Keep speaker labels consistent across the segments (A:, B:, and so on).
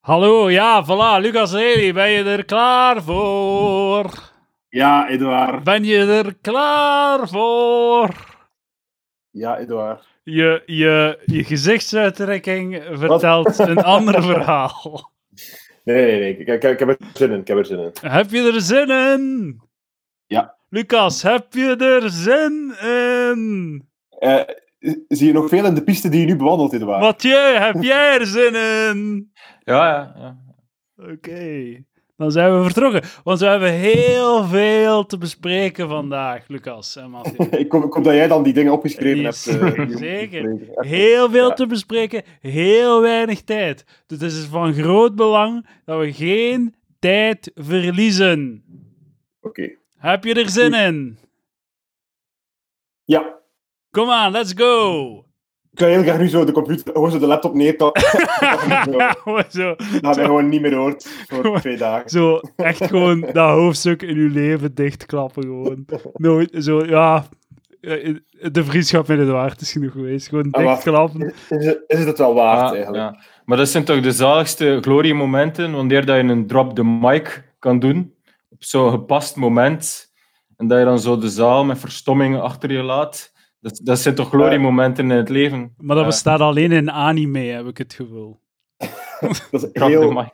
A: Hallo, ja, voilà, Lucas Lely, ben je er klaar voor?
B: Ja, Edouard.
A: Ben je er klaar voor?
B: Ja, Edouard.
A: Je, je, je gezichtsuitdrukking vertelt een ander verhaal.
B: Nee, nee, nee. Ik, ik, ik heb er zin in. Ik heb er zin in.
A: Heb je er zin in?
B: Ja.
A: Lucas, heb je er zin in?
B: Eh, zie je nog veel in de piste die je nu bewandelt, Edouard?
A: Mathieu, heb jij er zin in?
C: Ja, ja. ja.
A: Oké, dan zijn we vertrokken. Want we hebben heel veel te bespreken vandaag, Lucas en Mathieu.
B: ik, hoop, ik hoop dat jij dan die dingen opgeschreven hebt. eh,
A: zeker.
B: bespreken.
A: Heel veel
B: Ja.
A: te bespreken, heel weinig tijd. Dus het is van groot belang dat we geen tijd verliezen.
B: Oké.
A: Heb je er zin in?
B: Ja.
A: Kom aan, let's go!
B: Ik zou heel graag nu zo de computer, gewoon zo de laptop neertappen. dat
A: zo,
B: je mij gewoon niet meer hoort voor twee dagen.
A: zo echt gewoon dat hoofdstuk in uw leven dichtklappen. Gewoon. Nooit zo, ja. eh, De vriendschap met Edouard is genoeg geweest. Gewoon
B: Ah,
A: dichtklappen.
B: Is het, is het het wel waard,
C: Ja,
B: eigenlijk?
C: ja. Maar dat zijn toch de zaligste gloriemomenten, wanneer dat je een drop the mic kan doen, op zo'n gepast moment, en dat je dan zo de zaal met verstomming achter je laat. Dat, dat zijn toch gloriemomenten in het leven.
A: Maar dat bestaat alleen in anime, heb ik het gevoel.
B: Dat is heel,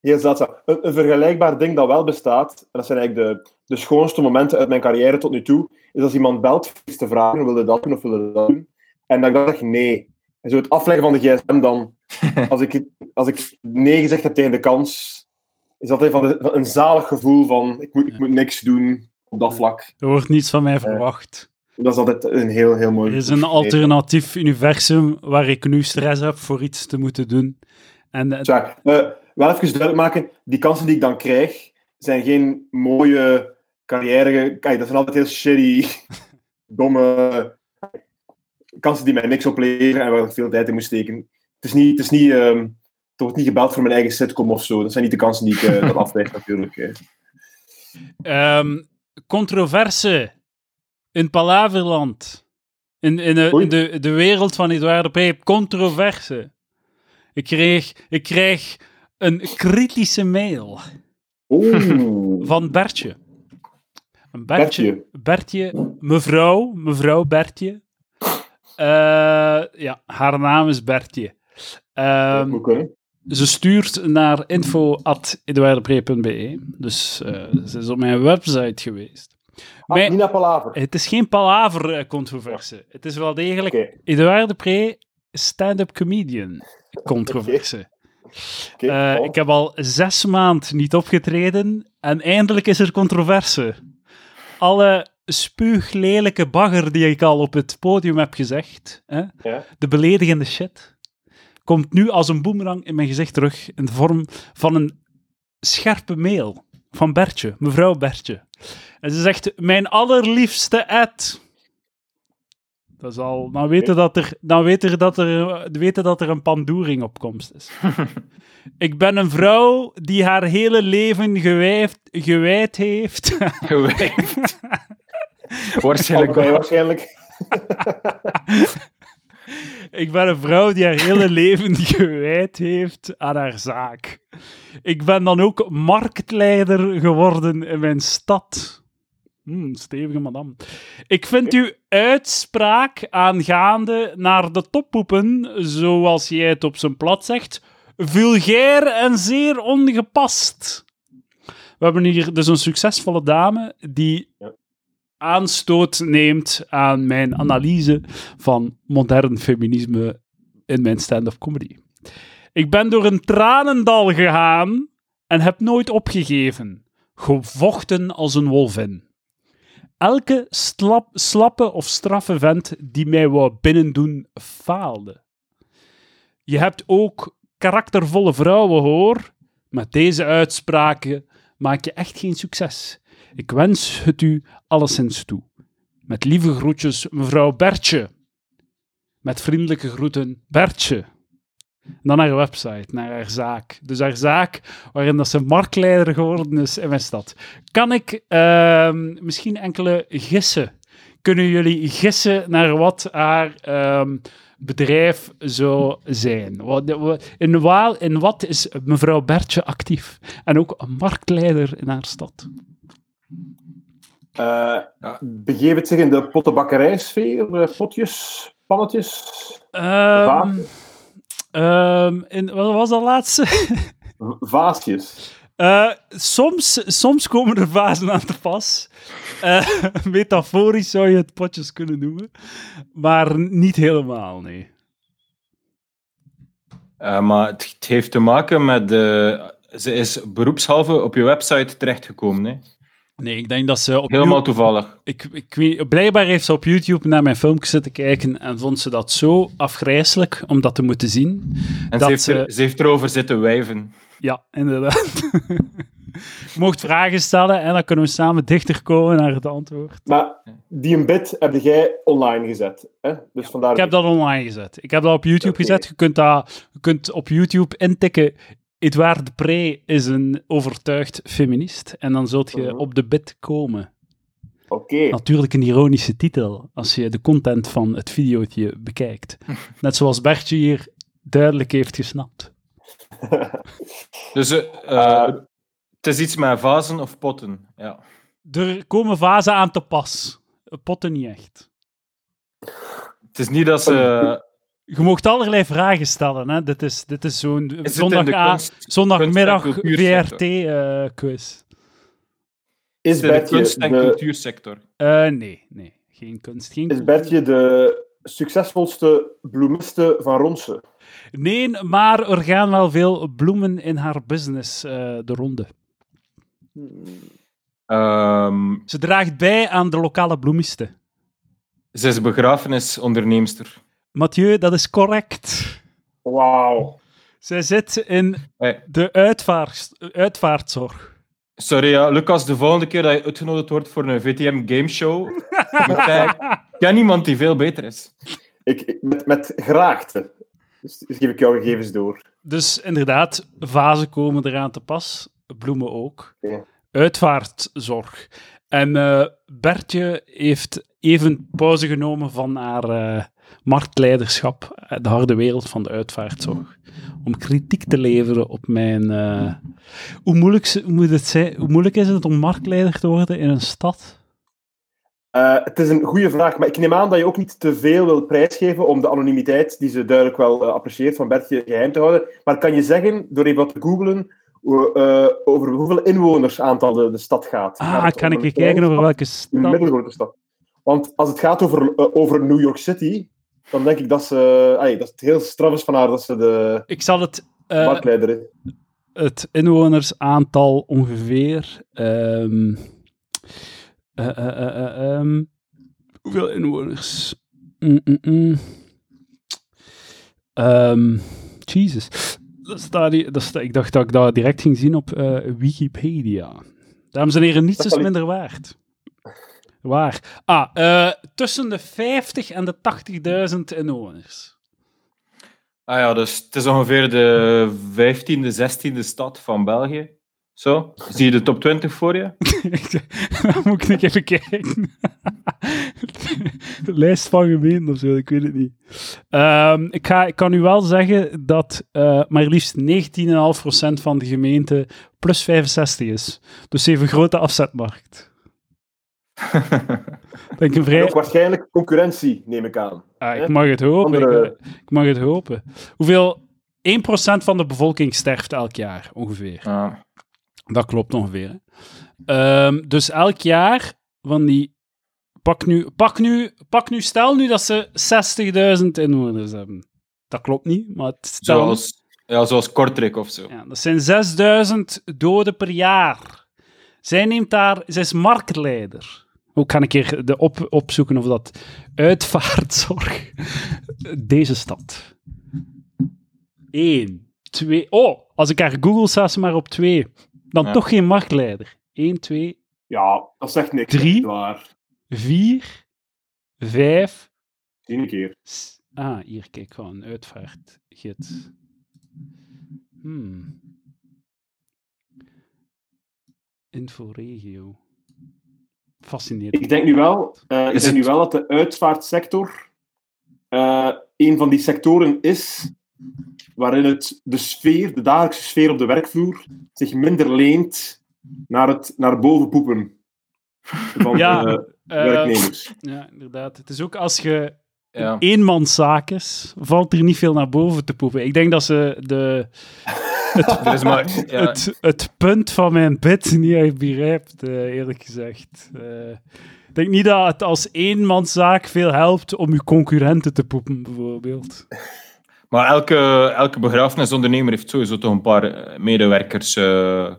B: heel zeldzaam. Een, een vergelijkbaar ding dat wel bestaat, en dat zijn eigenlijk de, de schoonste momenten uit mijn carrière tot nu toe, is als iemand belt te vragen, wilde dat doen of wilde dat doen? En dan dacht ik nee. En zo het afleggen van de gsm dan, als ik, als ik nee gezegd heb tegen de kans, is dat van, de, van een zalig gevoel van ik moet, ik moet niks doen op dat vlak.
A: Er wordt niets van mij verwacht.
B: Dat is altijd een heel, heel mooi
A: Er is een alternatief universum waar ik nu stress heb voor iets te moeten doen. En eh,
B: eh, wel even duidelijk maken, die kansen die ik dan krijg, zijn geen mooie carrière... Kijk, dat zijn altijd heel shitty, domme kansen die mij niks opleveren en waar ik veel tijd in moet steken. Het is niet... Het is niet het wordt niet gebeld voor mijn eigen sitcom of zo. Dat zijn niet de kansen die ik eh, dan afleg, natuurlijk. eh.
A: Ehm, controverse in Palaverland. In, in, de,
B: Oei.
A: in de, de wereld van Edouard de Peep. Controverse. Ik kreeg, ik kreeg een kritische mail
B: Oeh.
A: van Bertje. Een Bertje.
B: Bertje.
A: Bertje. Mevrouw. Mevrouw Bertje. Eh, ja, haar naam is Bertje. Ehm, ze stuurt naar info.eduardepree.be. Dus eh, ze is op mijn website geweest.
B: Ah, Nina Palaver.
A: het is geen palaver-controverse. Het is wel degelijk
B: Oké,
A: Edouard de Pre, stand-up comedian controverse.
B: oké.
A: Eh,
B: oh.
A: ik heb al zes maanden niet opgetreden en eindelijk is er controverse. Alle spuuglelijke bagger die ik al op het podium heb gezegd, hè,
B: Ja.
A: de beledigende shit, komt nu als een boemerang in mijn gezicht terug in de vorm van een scherpe mail van Bertje, mevrouw Bertje. En ze zegt, mijn allerliefste Ed. Dat is al, dan weten dat er, dan weten dat er, weten dat er een pandoering op komst is. Ik ben een vrouw die haar hele leven gewijfd, gewijd heeft
C: Gewijfd. Waarschijnlijk
B: waarschijnlijk.
A: Ik ben een vrouw die haar hele leven gewijd heeft aan haar zaak. Ik ben dan ook marktleider geworden in mijn stad. Hmm, stevige madame. Ik vind uw uitspraak aangaande naar de toppoepen, zoals jij het op zijn plat zegt, vulgair en zeer ongepast. We hebben hier dus een succesvolle dame die. Aanstoot neemt aan mijn analyse van modern feminisme in mijn stand-up comedy. Ik ben door een tranendal gegaan en heb nooit opgegeven. Gevochten als een wolvin. Elke slap, slappe of straffe vent die mij wou binnendoen, faalde. Je hebt ook karaktervolle vrouwen, hoor. Met deze uitspraken maak je echt geen succes. Ik wens het u alleszins toe. Met lieve groetjes, mevrouw Bertje. Met vriendelijke groeten, Bertje. En dan haar website, naar haar zaak. Dus haar zaak waarin dat ze marktleider geworden is in mijn stad. Kan ik ehm, misschien enkele gissen kunnen jullie gissen naar wat haar ehm, bedrijf zou zijn? In, wa- in wat is mevrouw Bertje actief? En ook marktleider in haar stad.
B: Eh
C: Ja.
B: Begeef het zich in de pottenbakkerijsfeer? eh, Potjes, pannetjes,
A: Ehm,
B: vaasjes?
A: ehm, in, wat was dat laatste?
B: vaasjes.
A: Eh, soms, soms komen er vazen aan te pas. Eh, metaforisch zou je het potjes kunnen noemen. Maar niet helemaal, nee.
C: Eh, maar het, het heeft te maken met... de ze is beroepshalve op je website terechtgekomen. Hè?
A: Nee, ik denk dat ze op
C: Helemaal toevallig.
A: Ik, ik weet, blijkbaar heeft ze op YouTube naar mijn filmpjes zitten kijken en vond ze dat zo afgrijselijk om dat te moeten zien.
C: En
A: Dat
C: ze heeft,
A: ze-
C: er, ze heeft erover zitten wijven.
A: Ja, inderdaad. Je mocht vragen stellen en dan kunnen we samen dichter komen naar het antwoord.
B: Maar die een bit heb jij online gezet. Hè? Dus vandaar
A: Ik heb dat online gezet. Ik heb dat op YouTube gezet. Je kunt, dat, je kunt op YouTube intikken. Edouard de Pre is een overtuigd feminist. En dan zult je
B: Mhm.
A: op de bit komen.
B: Oké.
A: Natuurlijk een ironische titel als je de content van het videootje bekijkt. Net zoals Bertje hier duidelijk heeft gesnapt.
C: Dus eh,
B: Eh.
C: eh, het is iets met vazen of potten. Ja.
A: Er komen vazen aan te pas. Potten niet echt.
C: Het is niet dat ze...
A: Je mocht allerlei vragen stellen. Hè? Dit is, dit is zo'n zondag
C: kunst,
A: zondagmiddag? VRT-quiz.
B: Is
C: is de
B: Bertje
C: kunst- en
B: de,
C: cultuursector?
A: Eh, nee, nee. Geen kunst, geen
B: is. Bertje de succesvolste bloemiste van Ronse?
A: Nee, maar er gaan wel veel bloemen in haar business eh, de ronde.
C: Ehm,
A: Ze draagt bij aan de lokale bloemisten.
C: ze is begrafenisonderneemster.
A: Mathieu, dat is correct.
B: Wauw.
A: Zij zit in
C: Hey,
A: de uitvaart, uitvaartzorg.
C: sorry, ja, Lucas, de volgende keer dat je uitgenodigd wordt voor een VTM gameshow, ken iemand die veel beter is.
B: Ik, ik- met, met graagte. Dus, dus geef ik jouw gegevens door.
A: Dus inderdaad, vazen komen eraan te pas, bloemen ook. Uitvaartzorg. En eh, Bertje heeft even pauze genomen van haar eh, marktleiderschap, eh, de harde wereld van de uitvaartzorg, om kritiek te leveren op mijn... eh, hoe, moeilijk, hoe, moet het zijn, hoe moeilijk is het om marktleider te worden in een stad?
B: Eh, het is een goede vraag, maar ik neem aan dat je ook niet te veel wil prijsgeven om de anonimiteit, die ze duidelijk wel apprecieert, van Bertje geheim te houden. Maar kan je zeggen, door even wat te googlen, hoe, over hoeveel inwonersaantal de, de stad gaat? Gaat
A: Ah,
B: het
A: kan ik
B: een
A: kijken over
B: stad,
A: welke
B: Een
A: stad...
B: middelgrote stad. Want als het gaat over, over New York City, dan denk ik dat ze... allee, dat het heel straf is van haar dat ze de
A: Ik zal het... eh,
B: marktleider is.
A: het inwonersaantal ongeveer. ehm, eh, eh, eh, eh, ehm, hoeveel inwoners? Mm, mm, mm. Ehm, Jesus. Dat staat hier, dat staat, ik dacht dat ik dat direct ging zien op Wikipedia. Dames en heren, niets is minder waard. Waar? Ah, eh, tussen de 50 en de 80.000 inwoners.
C: Ah ja, dus het is ongeveer de 15e, 16e stad van België. Zo, zie je de top 20 voor je?
A: Dan moet ik even kijken. De lijst van gemeenten of zo, ik weet het niet. Ehm, ik, ga, ik kan u wel zeggen dat eh, maar liefst 19,5% van de gemeente plus 65 is. Dus een grote afzetmarkt. Denk een
B: En
A: vrij...
B: ook waarschijnlijk concurrentie, neem ik aan.
A: Ah, ik mag het hopen.
B: Andere-
A: Ik, ik mag het hopen. Hoeveel... 1% van de bevolking sterft elk jaar, ongeveer.
C: Ah.
A: Dat klopt ongeveer. Ehm, dus elk jaar van die. Pak nu, pak nu, pak nu, stel nu dat ze 60.000 inwoners hebben. Dat klopt niet, maar het stel.
C: Zoals, ja, zoals Kortrijk of zo.
A: Ja, dat zijn 6000 doden per jaar. Zij neemt daar, zij is marktleider. Ook ga ik keer de op, opzoeken of dat uitvaartzorg. Deze stad. 1, 2. Oh, als ik haar Google staat ze maar op 2. Dan
C: Ja.
A: toch geen marktleider. 1, 2,
B: Ja, dat zegt niks.
A: Drie.
B: echt Waar.
A: 4, 5.
B: Zie een keer.
A: Ah, hier, kijk, gewoon uitvaartgids. Hmm. Inforegio. Fascinerend.
B: Ik denk nu wel, eh, ik
C: Is
B: denk nu wel dat de uitvaartsector eh, een van die sectoren is waarin het, de sfeer, de dagelijkse sfeer op de werkvloer, zich minder leent naar het naar boven poepen van
A: Ja,
B: de
A: Eh,
B: werknemers.
A: ja, inderdaad. Het is ook als je
C: Ja.
A: eenmanszaak is, valt er niet veel naar boven te poepen. Ik denk dat ze de,
C: Er is maar, ja,
A: het, het punt van mijn bid niet echt begrijpt, eh, eerlijk gezegd. Eh, ik denk niet dat het als eenmanszaak veel helpt om je concurrenten te poepen, bijvoorbeeld.
C: maar elke, elke begrafenisondernemer heeft sowieso toch een paar eh, medewerkers. eh,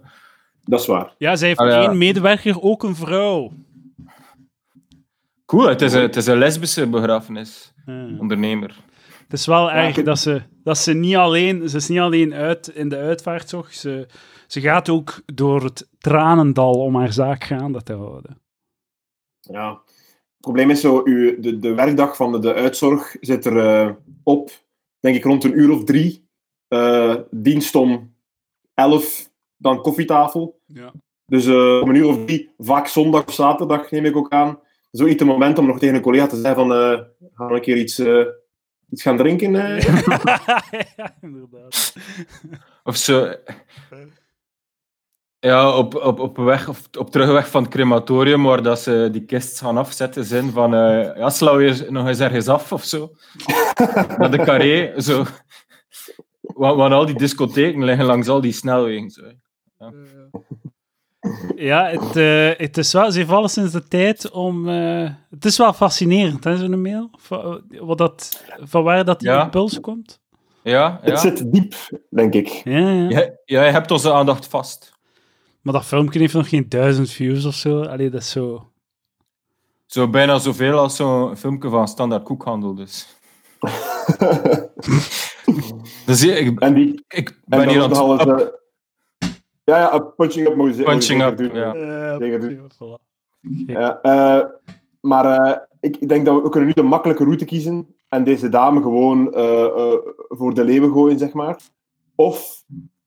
B: Dat is waar.
A: Ja, zij heeft
C: Ah, ja.
A: één medewerker, ook een vrouw.
C: Cool, het is een, het is een lesbische begrafenis.
A: Eh. Het is wel erg dat ze, dat ze niet alleen, ze is niet alleen uit in de uitvaartzorg, ze, ze gaat ook door het tranendal om haar zaak gaande te houden.
B: Ja. Het probleem is zo, uw, de, de werkdag van de, de uitzorg zit er eh, op, denk ik, rond een uur of drie. Eh, dienst om elf, dan koffietafel.
A: Ja.
B: Dus eh, om een uur of drie, vaak zondag of zaterdag neem ik ook aan. Zo niet het moment om nog tegen een collega te zeggen van, gaan we een keer iets, iets gaan drinken? eh?
A: ja, inderdaad.
C: Of zo. Ja, op, op, op, weg, of op terugweg van het crematorium, waar dat ze die kist gaan afzetten, zijn van, eh ja, sla je nog eens ergens af of zo. Naar de carré, zo. Want, want al die discotheken liggen langs al die snelwegen. Zo.
A: Ja, het, eh, het is wel, ze heeft alleszins de tijd om... eh, het is wel fascinerend, hè, zo'n mail. Van, wat dat, van waar dat die
C: Ja.
A: impuls komt.
C: Ja,
B: Het
C: ja.
B: zit diep, denk ik.
A: Ja, ja.
C: Ja, ja, je hebt onze aandacht vast.
A: Maar dat filmpje heeft nog geen duizend views of zo. Allee, dat is zo...
C: Zo bijna zoveel als zo'n filmpje van Standaard Koekhandel, dus. dus ik,
B: en die,
C: ik
B: en
C: ben
B: dan
C: hier aan het...
B: eh, ja, ja, punching up moet je
C: Punching up,
B: doen.
C: ja.
A: Voilà.
B: Ja, eh, maar eh, ik, ik denk dat we, we kunnen nu de makkelijke route kiezen en deze dame gewoon eh, eh, voor de leeuwen gooien, zeg maar. Of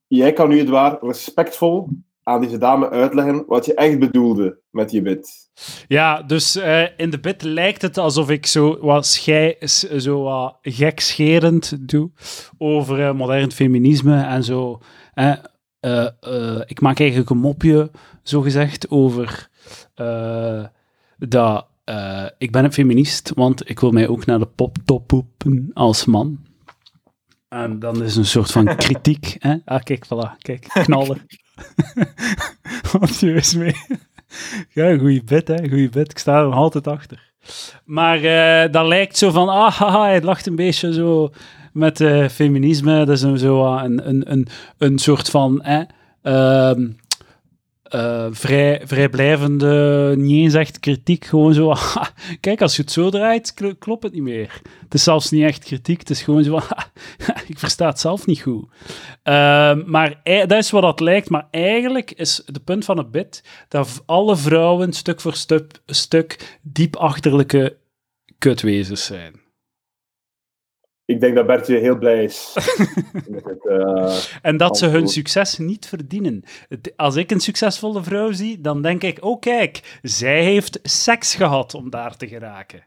B: jij kan nu het waar respectvol aan deze dame uitleggen wat je echt bedoelde met je bid.
A: Ja, dus eh, in de bit lijkt het alsof ik zo wat, schei, s- zo wat gekscherend doe over eh, modern feminisme en zo. eh, eh, eh, ik maak eigenlijk een mopje, zo gezegd, over eh, dat ik ben een feminist, want ik wil mij ook naar de poptop poepen als man. En dan is een soort van kritiek. Hè? Ah, kijk, voilà, kijk, knallen. Wat je is mee. Ja, een goeie bed, hè. Goeie bed. Ik sta er nog altijd achter. Maar dat lijkt zo van, ah, haha, hij lacht een beetje zo met eh, feminisme. Dat is een, zo een, een, een, een soort van, eh, ehm, eh, vrij, vrijblijvende, niet eens echt kritiek. Gewoon zo, kijk, als je het zo draait, kl- klopt het niet meer. Het is zelfs niet echt kritiek, het is gewoon zo, ik versta het zelf niet goed. Ehm, maar dat is wat dat lijkt, maar eigenlijk is de punt van het bit dat alle vrouwen stuk voor stuk, stuk diep achterlijke kutwezens zijn.
B: Ik denk dat Bertje heel blij is. met het, eh,
A: En dat ze hun succes niet verdienen. Het- Als ik een succesvolle vrouw zie, dan denk ik, oh kijk, zij heeft seks gehad om daar te geraken.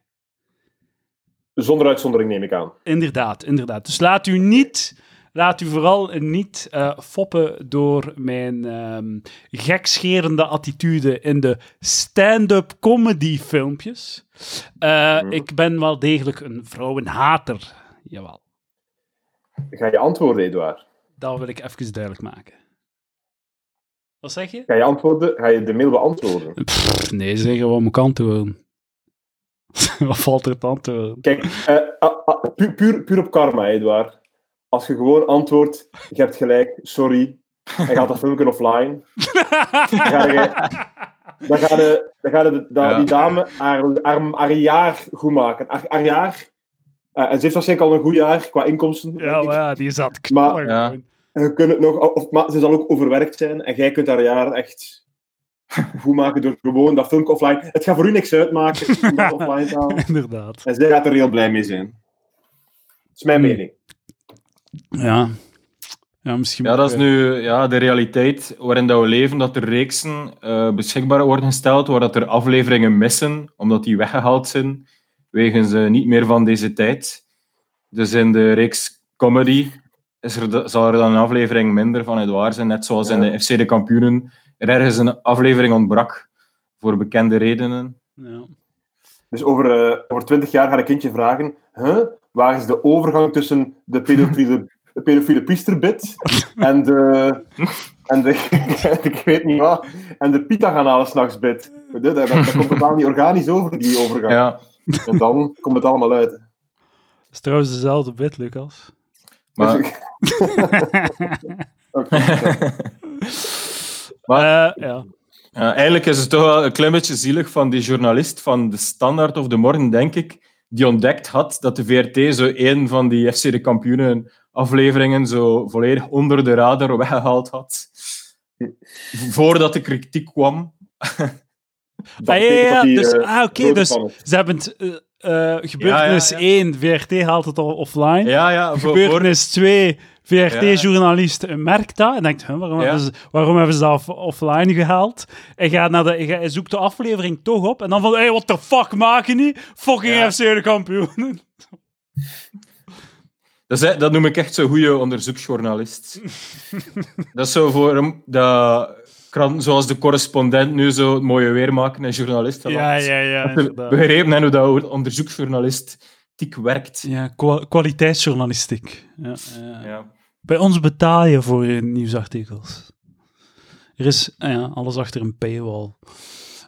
B: zonder uitzondering neem ik aan.
A: Inderdaad, inderdaad. Dus laat u niet, laat u vooral niet eh, foppen door mijn ehm gekscherende attitude in de stand-up comedy filmpjes. Eh,
B: Mhm.
A: Ik ben wel degelijk een vrouwenhater. Jawel,
B: Ga je antwoorden, Edouard?
A: dat wil ik even duidelijk maken. Wat zeg je?
B: Ga je antwoorden? Ga je de mail beantwoorden?
A: Pff, nee, zeggen wat mijn horen. wat valt er te antwoorden?
B: Kijk, eh, ah, ah, puur, puur, puur op karma, Edouard. Als je gewoon antwoordt, je hebt gelijk, sorry, en gaat dat filmpje offline, dan ga je, dan ga je, dan ga je de- da-
C: Ja.
B: die dame haar, haar, haar jaar goed maken. Haar, haar jaar, en ze heeft waarschijnlijk al een goed jaar qua inkomsten.
A: ja,
B: denk ik.
A: maar ja, die zat
B: Maar-
C: Ja.
B: kunt het nog, of, maar ze zal ook overwerkt zijn en jij kunt haar jaar echt goed maken door gewoon dat filmpje offline. Het gaat voor u niks uitmaken om dat offline te halen.
A: Inderdaad.
B: En zij gaat er heel blij mee zijn. Dat is mijn
A: Hmm.
B: mening.
A: Ja. Ja, misschien
C: Ja, dat is nu ja, de realiteit waarin dat we leven, dat er reeksen eh, beschikbaar worden gesteld, waar dat er afleveringen missen, omdat die weggehaald zijn, wegens eh, niet meer van deze tijd. Dus in de reeks comedy is er, zal er dan een aflevering minder van het waar zijn, net zoals in de FC de kampioenen er ergens een aflevering ontbrak, voor bekende redenen.
A: ja.
B: Dus over, eh, over 20 jaar gaat een kindje vragen: huh? waar is de overgang tussen de pedofiele, de pedofiele priesterbit en de, en de ik weet niet wat, en de pita gaan halen s'nachts bit? Dat, dat, dat komt totaal niet organisch over, die overgang.
C: Ja,
B: En dan komt het allemaal uit.
A: Dat is trouwens dezelfde bit, Lucas.
C: maar,
B: Oké.
A: Eh, ja.
C: Ja, eigenlijk is het toch wel een klein beetje zielig van die journalist van de Standaard of de Morgen, denk ik, die ontdekt had dat de VRT zo een van die FC de kampioenen afleveringen zo volledig onder de radar weggehaald had. Voordat de kritiek kwam.
B: Dat
A: Ah, ja, ja,
B: betekent
A: ja,
B: dat die,
A: dus, ah, oké, dus ze hebben het, eh, eh, gebeurtenis
C: Ja, ja,
A: 1, VRT haalt het al offline.
C: Ja, ja, voor,
A: gebeurtenis 2, VRT-journalist merkt dat en denkt, huh, waarom,
C: Ja.
A: hebben ze, waarom hebben ze dat off- offline gehaald? En gaat naar de, hij zoekt de aflevering toch op en dan van, hey, what the fuck maken die? Fucking
C: Ja.
A: FC de kampioenen.
C: dat, is, dat noem ik echt zo'n goede onderzoeksjournalist. dat is zo voor hem, dat kranten zoals de correspondent nu zo het mooie weer maken en journalisten.
A: Ja, ja, ja,
C: begrepen hebben hoe dat onderzoeksjournalistiek werkt.
A: Ja, kwa- kwaliteitsjournalistiek. Ja, ja.
C: Ja.
A: Bij ons betaal je voor je nieuwsartikels. Er is ah ja, alles achter een paywall.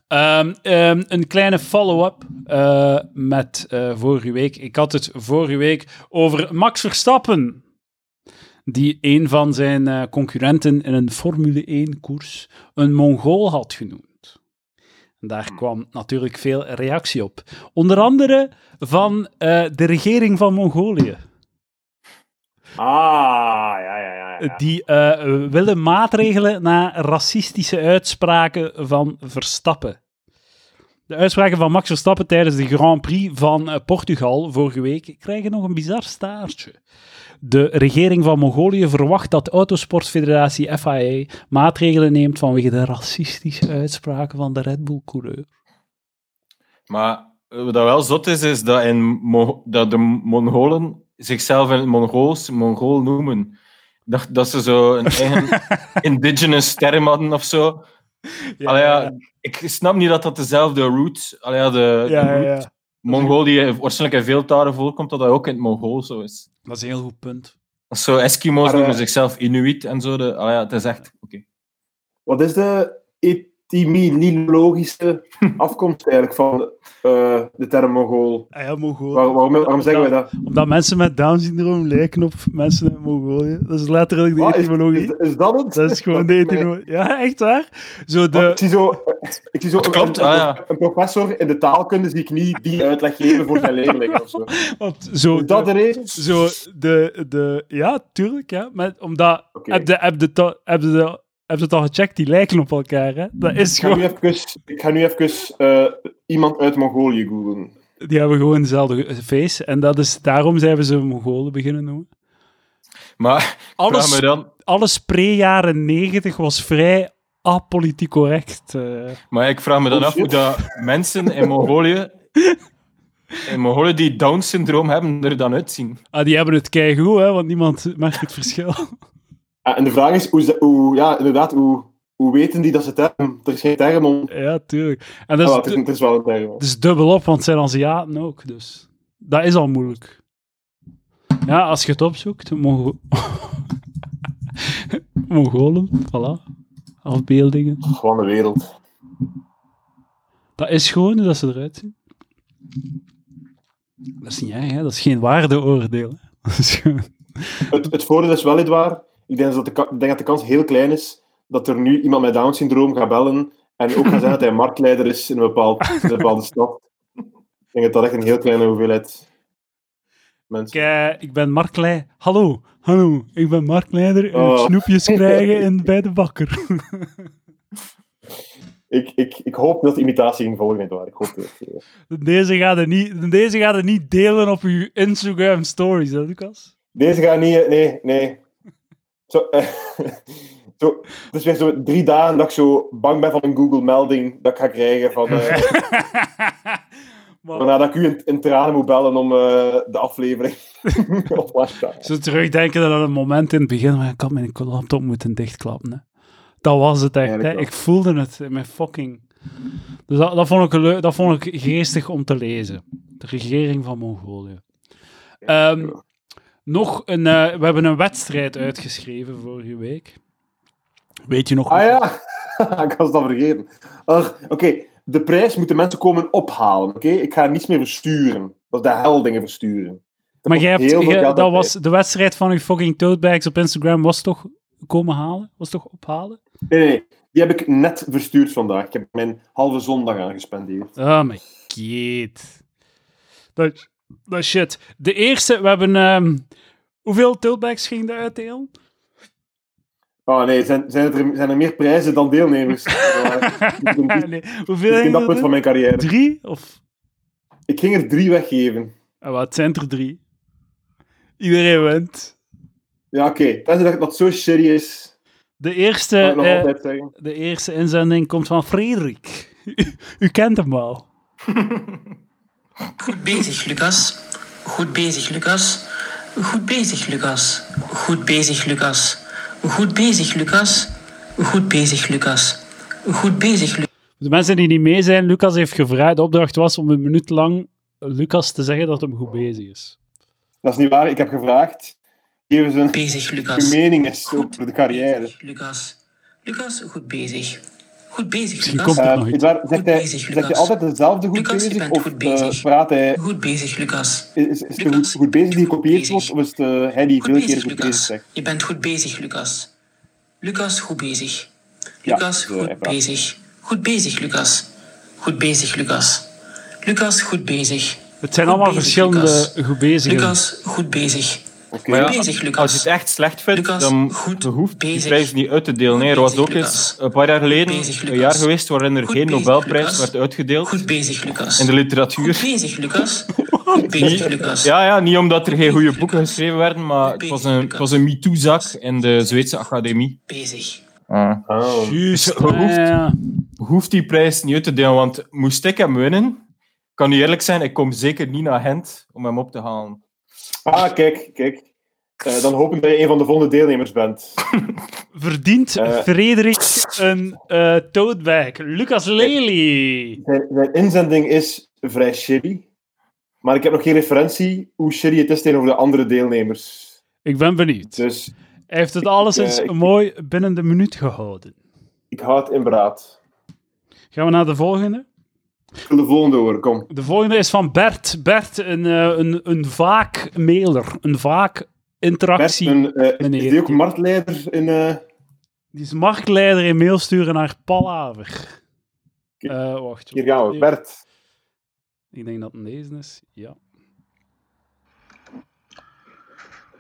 A: Ehm, ehm, een kleine follow-up eh, met eh, vorige week. Ik had het vorige week over Max Verstappen. Die een van zijn eh, concurrenten in een Formule 1-koers een Mongool had genoemd. En daar kwam natuurlijk veel reactie op. Onder van eh, de regering van Mongolië.
B: Ah, ja, ja, ja. ja.
A: Die eh, willen maatregelen na racistische uitspraken van Verstappen. De uitspraken van Max Verstappen tijdens de Grand Prix van Portugal vorige week krijgen nog een bizar staartje. De regering van Mongolië verwacht dat de Autosportfederatie FIA maatregelen neemt vanwege de racistische uitspraken van de Red Bull-coureur.
C: Maar eh, wat dat wel zot is, is dat, in Mo- dat de Mongolen zichzelf in het Mongools Mongool noemen. Dacht dat ze zo een eigen indigenous term hadden of zo. Allee, ja, ik snap niet dat dat dezelfde root, allee, de, de root. Mongool die waarschijnlijk in veel talen voorkomt, dat dat ook in het Mongool zo is.
A: Dat is een heel goed punt.
C: Zo, Eskimo's
B: Maar, eh,
C: noemen zichzelf Inuit en zo. De, allee, ja, het is echt... Oké.
B: Wat is de etymologische afkomst eigenlijk van eh, de term Mongool?
A: Ah ja, Mongool.
B: Waar- waarom, waarom zeggen wij dat?
A: Omdat mensen met Down-syndroom lijken op mensen in Mongolië. Dat is letterlijk de
B: is,
A: etymologie.
B: is, is dat het?
A: Dat is gewoon de
B: Nee.
A: etymologie. Ja, echt waar? Zo de...
B: Ik zie zo, ik zie zo een,
C: Klopt,
B: een,
C: ah, ja.
B: een professor in de taalkunde zie ik niet die uitleg geven voor zijn leerlingen of zo.
A: Want zo
B: Is dat de
A: de,
B: reden?
A: zo de, de... Ja, tuurlijk, ja. Maar omdat... Heb, je, heb, to- heb, je, heb je het al gecheckt? Die lijken op elkaar, hè? Dat is
B: Ik ga nu
A: gewoon...
B: even, ik ga nu even eh, iemand uit Mongolië googlen.
A: Die hebben gewoon dezelfde face. En dat is... Daarom zijn we ze Mongolen beginnen noemen.
C: Maar
A: Alles,
C: me dan...
A: alles pre-jaren 90 was vrij apolitiek correct. eh.
C: Maar ik vraag me dan
B: Oh,
C: af hoe dat mensen in Mongolië, in Mongolië die Down-syndroom hebben, er dan uitzien.
A: Ah, die hebben het keigoed, hè, want niemand merkt het verschil.
B: Ah, en de vraag is, hoe, hoe, ja, inderdaad, hoe, hoe weten die dat ze term... Er is geen term om...
A: ja, tuurlijk. En dat
B: Ah,
A: is,
B: wel, het, is, het is wel een term.
A: het is dubbel op, want het zijn Aziaten ook. Dus dat is al moeilijk. Ja, als je het opzoekt, Mongo Mongolen, voilà. Afbeeldingen.
B: Gewoon de wereld.
A: Dat is gewoon hoe dat ze eruit zien. Dat is niet erg, hè? dat is geen waardeoordeel. hè. Dat is gewoon...
B: Het, het voordeel is wel, waar. Ik denk dat, de, ka- ik denk dat de kans heel klein is dat er nu iemand met Down-syndroom gaat bellen en ook gaat zeggen dat hij marktleider is in een, bepaald, in een bepaalde stad. Ik denk dat dat echt een heel kleine hoeveelheid mensen...
A: Kijk, ik ben Marklei. Hallo, hallo, ik ben marktleider. en
B: Oh.
A: Snoepjes krijgen in, bij de bakker.
B: Ik, ik, ik hoop dat de imitatie ging volgen, nietwaar. Ik hoop het.
A: Deze gaat het niet, deze gaat het niet delen op uw Instagram stories, hè, Lucas?
B: Deze gaat niet... Nee, nee. Zo, eh, zo, het is weer zo drie dagen dat ik zo bang ben van een Google-melding dat ik ga krijgen van...
A: Maar
B: waarna dat ik u in, in tranen moet bellen om eh, de aflevering op
A: zo terugdenken aan een moment in het begin waar ik had mijn laptop moeten dichtklappen. Hè. Dat was het echt. Hè. Ik voelde het in mijn fucking... Dus dat, dat, vond ik dat vond ik geestig om te lezen. De regering van Mongolië. Ehm, nog een... eh, we hebben een wedstrijd uitgeschreven vorige week. Weet je nog?
B: Ah ja, ik was dat vergeten. Oké, de prijs moeten mensen komen ophalen. Oké, Ik ga niets meer versturen. Dat is de hel dingen versturen. Er
A: Maar jij hebt, jij- dat was de wedstrijd van uw fucking totebags op Instagram was toch komen halen? Was toch ophalen?
B: Nee, nee. Die heb ik net verstuurd vandaag. Ik heb mijn halve zondag aan gespendeerd.
A: Oh my god. Dat, dat is shit. De eerste, we hebben... ehm, hoeveel totebags ging er uitdelen?
B: Oh nee, zijn, zijn, er, zijn er meer prijzen dan deelnemers? ben
A: nee, hoeveel ging
B: dat punt van mijn carrière.
A: Drie? Of...
B: Ik ging er drie weggeven.
A: Ah, wat zijn er drie? Iedereen wint.
B: Ja, oké. Dat is dat dat zo is.
A: De eerste, eh, de eerste inzending komt van Frederik. U, u kent hem wel.
D: Goed bezig, Lucas. Goed bezig, Lucas. Goed bezig, Lucas. Goed bezig, Lucas. Goed bezig, Lucas. Goed bezig, Lucas. Goed bezig, Lucas.
A: De mensen die niet mee zijn, Lucas heeft gevraagd. De opdracht was om een minuut lang Lucas te zeggen dat hem goed bezig is.
B: Dat is niet waar. Ik heb gevraagd. Geef eens een
D: Bezig, Lucas.
B: mening eens over de carrière.
D: bezig, Lucas. Lucas, goed bezig. Goed bezig,
A: Misschien
D: Lucas.
A: komt nog.
B: Edouard, zegt,
D: Goed
B: hij,
D: bezig,
B: zegt hij
D: Lucas.
B: altijd dezelfde goed
D: Lucas,
B: bezig? Of
D: goed
B: eh,
D: bezig.
B: praat hij...
D: Goed bezig, Lucas.
B: Is, is, is de
D: Lucas,
B: goed, goed bezig die gekopieerd
D: bezig.
B: wordt? Of is het eh, hij die veel keer
D: bezig,
B: goed bezig zegt?
D: Je bent goed bezig, Lucas. Lucas, goed bezig. Lucas, goed bezig. Goed bezig, Lucas. Goed bezig, Lucas. Lucas, goed bezig.
A: Het zijn
D: Goed
A: allemaal
D: bezig,
A: verschillende
D: Lucas.
A: goed bezigen.
D: Lucas, goed bezig.
C: Maar ja, als
D: Lucas.
C: je het echt slecht vindt,
D: Lucas,
C: dan
D: goed
C: je hoeft die
D: bezig.
C: prijs niet uit te delen. Er was ook eens een paar jaar geleden
D: bezig,
C: een jaar geweest waarin er
D: Goed
C: geen
D: bezig,
C: Nobelprijs
D: Lucas.
C: werd uitgedeeld
D: Goed bezig, Lucas.
C: in de literatuur.
D: Goed bezig, Lucas. Goed bezig, Lucas.
C: Ja, ja, niet omdat er geen goede boeken geschreven werden, maar het was een, het was een MeToo-zak in de Zweedse academie.
D: Bezig.
C: Ah.
B: Oh.
A: Juist.
C: Je hoeft-
A: ja, ja.
C: Hoeft die prijs niet uit te delen, want moest ik hem winnen, kan nu eerlijk zijn, ik kom zeker niet naar Gent om hem op te halen.
B: Ah, kijk, kijk. Eh, dan hoop ik dat je een van de volgende deelnemers bent.
A: Verdient
B: Eh.
A: Frederik een toadbag. Lucas Lely.
B: Zijn, zijn inzending is vrij shitty. Maar ik heb nog geen referentie hoe shitty het is tegenover de andere deelnemers.
A: Ik ben benieuwd.
B: Dus
A: Hij heeft het alleszins
B: eh, ik-
A: mooi binnen de minuut gehouden.
B: ik hou het in beraad.
A: Gaan we naar de volgende?
B: Ik wil de volgende horen, kom.
A: De volgende is van Bert. Bert, een, eh, een, een vaak mailer. Een vaak
B: Bert,
A: interactie.
B: een, eh, is
A: meneer.
B: die ook marktleider in... eh,
A: Die is marktleider in mail sturen naar Palaver. Eh, wacht.
B: Hier gaan we. Bert.
A: Ik denk dat het deze is. Ja.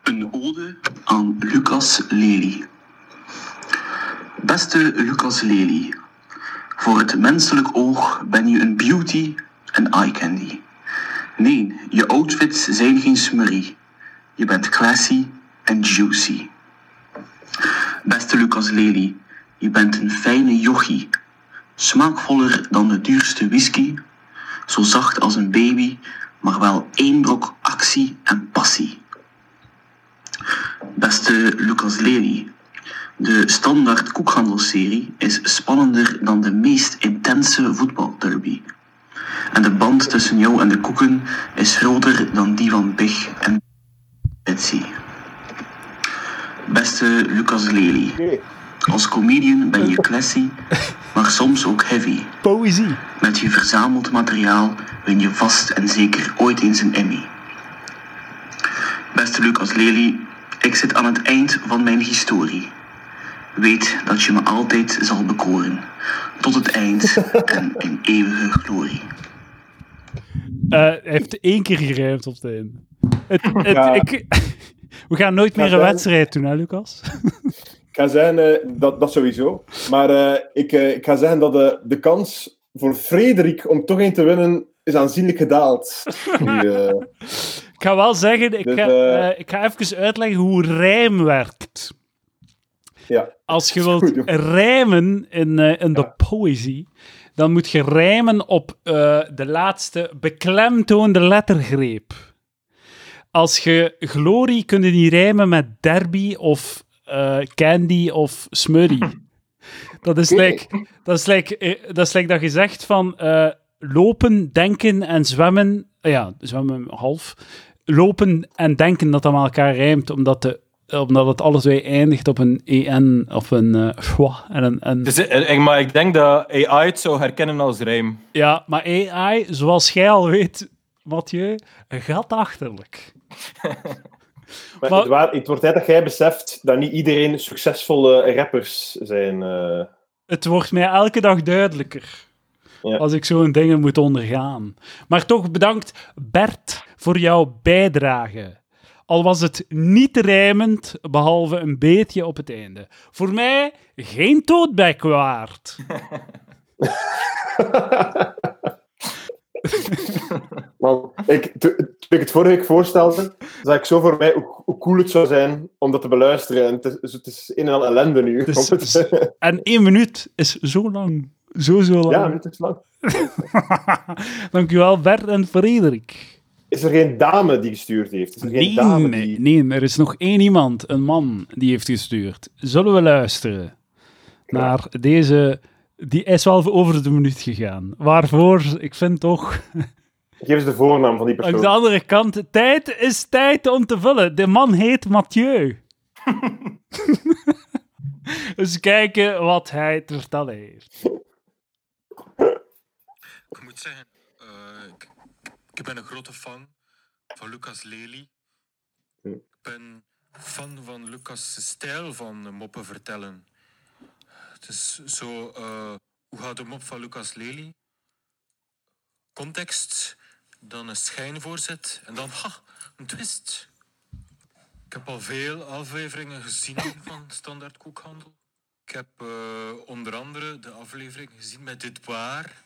E: Een ode aan Lucas Lely. Beste Lucas Lely, voor het menselijk oog ben je een beauty en eye candy. Nee, je outfits zijn geen smurrie. Je bent classy en juicy. Beste Lucas Lely, je bent een fijne jochie. Smaakvoller dan de duurste whisky. Zo zacht als een baby, maar wel één brok actie en passie. Beste Lucas Lely, de standaard koekhandelsserie is spannender dan de meest intense voetbalderby. En de band tussen jou en de koeken is groter dan die van Big en Betsy. Beste Lucas Lely, als comedian ben je classy, maar soms ook heavy.
A: Poëzie.
E: Met je verzameld materiaal win je vast en zeker ooit eens een Emmy. Beste Lucas Lely, ik zit aan het eind van mijn historie. Weet dat je me altijd zal bekoren. Tot het eind en in eeuwige glorie.
A: Eh, hij heeft één keer gerijmd op het einde. Het, het,
B: Ja.
A: ik, we gaan nooit meer een wedstrijd doen, hè, Lucas?
B: Ik ga zeggen, eh, dat, dat sowieso. Maar eh, ik, eh, ik ga zeggen dat de, de kans voor Frederik om toch een te winnen is aanzienlijk gedaald. Nu, eh,
A: Ik ga wel zeggen, ik,
B: Dus,
A: ga,
B: eh,
A: eh, ik ga even uitleggen hoe rijm werkt.
B: Ja.
A: Als je wilt rijmen in, eh, in de
B: Ja.
A: poëzie, dan moet je rijmen op eh, de laatste beklemtoonde lettergreep. Als je glorie kun je niet rijmen met derby of eh, candy of smurry. Dat is like, dat, is like, dat is like dat je zegt van lopen, denken en zwemmen. ja, zwemmen half. Lopen en denken dat dat met elkaar rijmt, omdat, de, omdat het alle twee eindigt op een en of een eh, schwa en een... en
F: Dus, eh, ik- maar ik denk dat AI het zou herkennen als rijm.
A: Ja, maar AI, zoals jij al weet, Mathieu, gaat achterlijk.
B: Maar,
A: Maar-
B: Het, waar- het wordt tijd dat jij beseft dat niet iedereen succesvolle rappers zijn. eh.
A: Het wordt mij elke dag duidelijker.
B: Ja.
A: Als ik zo'n dingen moet ondergaan. Maar toch bedankt, Bert, voor jouw bijdrage. Al was het niet rijmend, behalve een beetje op het einde. Voor mij geen toadback waard.
B: Man, ik, to- toen ik het vorige week voorstelde, zag ik zo voor mij hoe, hoe cool het zou zijn om dat te beluisteren. En het is, dus het is een en al ellende nu.
A: Is-
B: het-
A: En één minuut is zo lang. Zo, zo lang.
B: ja, het is lang.
A: Dankjewel, Bert en Frederik.
B: Is er geen dame die gestuurd heeft? Is er geen
A: Nee,
B: dame
A: nee,
B: die...
A: nee, er is nog één iemand, een man, die heeft gestuurd. Zullen we luisteren naar deze... Die is wel over de minuut gegaan. Waarvoor, ik vind toch...
B: Geef eens de voornaam van die
A: Aan de
B: persoon.
A: andere kant, tijd is tijd om te vullen. De man heet Mathieu. Eens kijken wat hij te vertellen heeft.
C: Ik moet zeggen, ik ben een grote fan van Lucas Lely. Ik ben fan van Lucas' stijl van moppen vertellen. Het is zo, eh, hoe gaat de mop van Lucas Lely? Context, dan een schijnvoorzet en dan, ha, een twist. Ik heb al veel afleveringen gezien van Standaard Koekhandel. Ik heb eh, onder andere de aflevering gezien met dit waar.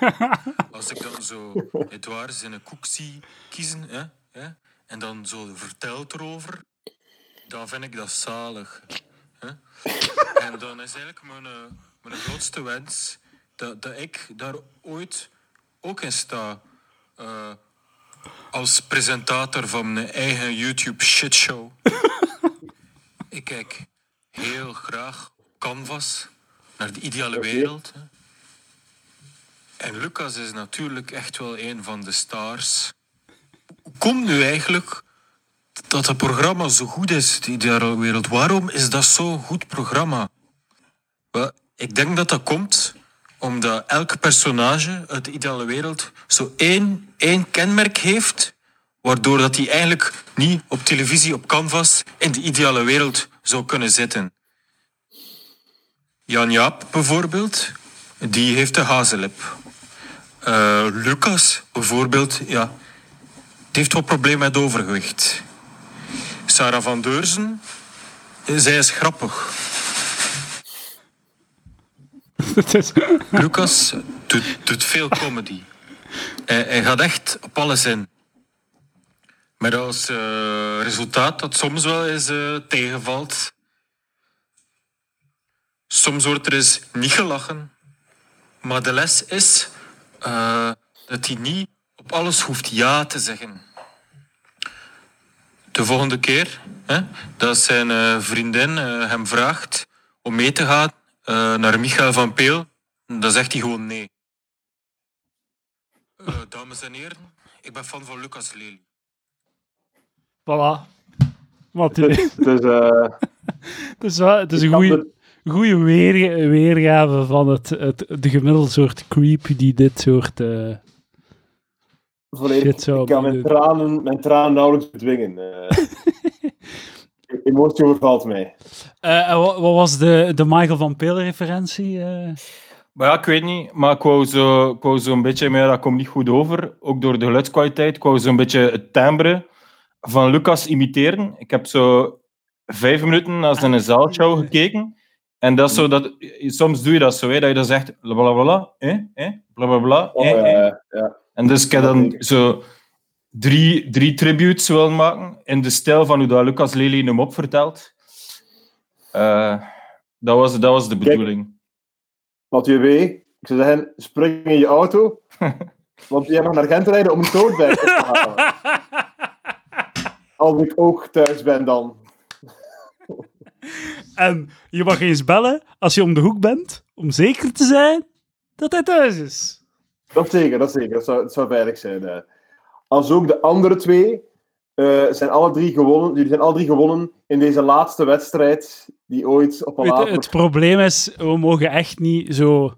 C: Als ik dan zo Edouard zijn koek zie kiezen hè, hè, en dan zo vertelt erover, dan vind ik dat zalig. Hè. En dan is eigenlijk mijn, eh, mijn grootste wens dat, dat ik daar ooit ook in sta. eh, als presentator van mijn eigen YouTube shitshow. ik kijk heel graag Canvas naar de ideale wereld. Hè. En Lucas is natuurlijk echt wel een van de stars. Hoe komt nu eigenlijk dat het programma zo goed is, de ideale wereld? Waarom is dat zo'n goed programma? Wel, ik denk dat dat komt omdat elk personage uit de ideale wereld zo één, één kenmerk heeft, waardoor dat hij eigenlijk niet op televisie, op canvas, in de ideale wereld zou kunnen zitten. Jan Jaap bijvoorbeeld, die heeft de hazenlip. Eh, Lucas bijvoorbeeld, ja, die heeft wat problemen met overgewicht. Sarah van Deurzen, zij is grappig. Lucas doet, doet veel comedy. Hij, hij gaat echt op alles in. Met als eh, resultaat dat soms wel eens eh, tegenvalt. Soms wordt er eens niet gelachen. Maar de les is eh, dat hij niet op alles hoeft ja te zeggen. De volgende keer hè, dat zijn eh, vriendin eh, hem vraagt om mee te gaan eh, naar Michael van Peel, dan zegt hij gewoon nee. Eh, dames en heren, ik ben fan van Lucas Lely.
A: Voilà.
B: Dus, eh,
A: Het is, wel, het is een goede
B: het-
A: goede weer, weergave van het, het, de gemiddelde soort creep die dit soort... eh,
B: volledig.
A: Shit, zo,
B: ik kan mijn tranen, mijn tranen nauwelijks bedwingen. eh. emotie overvalt mij.
A: eh, en wat, wat was de, de Michael van Peel referentie? eh?
F: Maar ja, ik weet niet. Maar ik wou zo, ik wou zo een beetje, maar dat komt niet goed over. Ook door de geluidskwaliteit. Ik wou zo een beetje het timbre van Lucas imiteren. Ik heb zo vijf minuten naar zijn zaalshow gekeken. En dat is zo dat, soms doe je dat zo, hè, dat je dan zegt bla bla bla, eh, eh, bla bla bla,
B: Oh,
F: eh,
B: ja,
F: eh.
B: ja.
F: En dus ik heb dan zo drie, drie tributes willen maken in de stijl van hoe dat Lucas Lely hem opvertelt. Eh
C: Dat was, dat was de bedoeling.
B: Mathieu W., ik zou zeggen, spring in je auto, want jij mag naar Gent rijden om een toadbag te halen. Als ik ook thuis ben dan.
A: En je mag eens bellen als je om de hoek bent, om zeker te zijn dat hij thuis is.
B: Dat zeker, dat zeker. Dat zou, dat zou veilig zijn. eh. Als ook de andere twee eh, zijn alle drie gewonnen. Jullie zijn alle drie gewonnen in deze laatste wedstrijd die ooit op een later...
A: het probleem is, we mogen echt niet zo...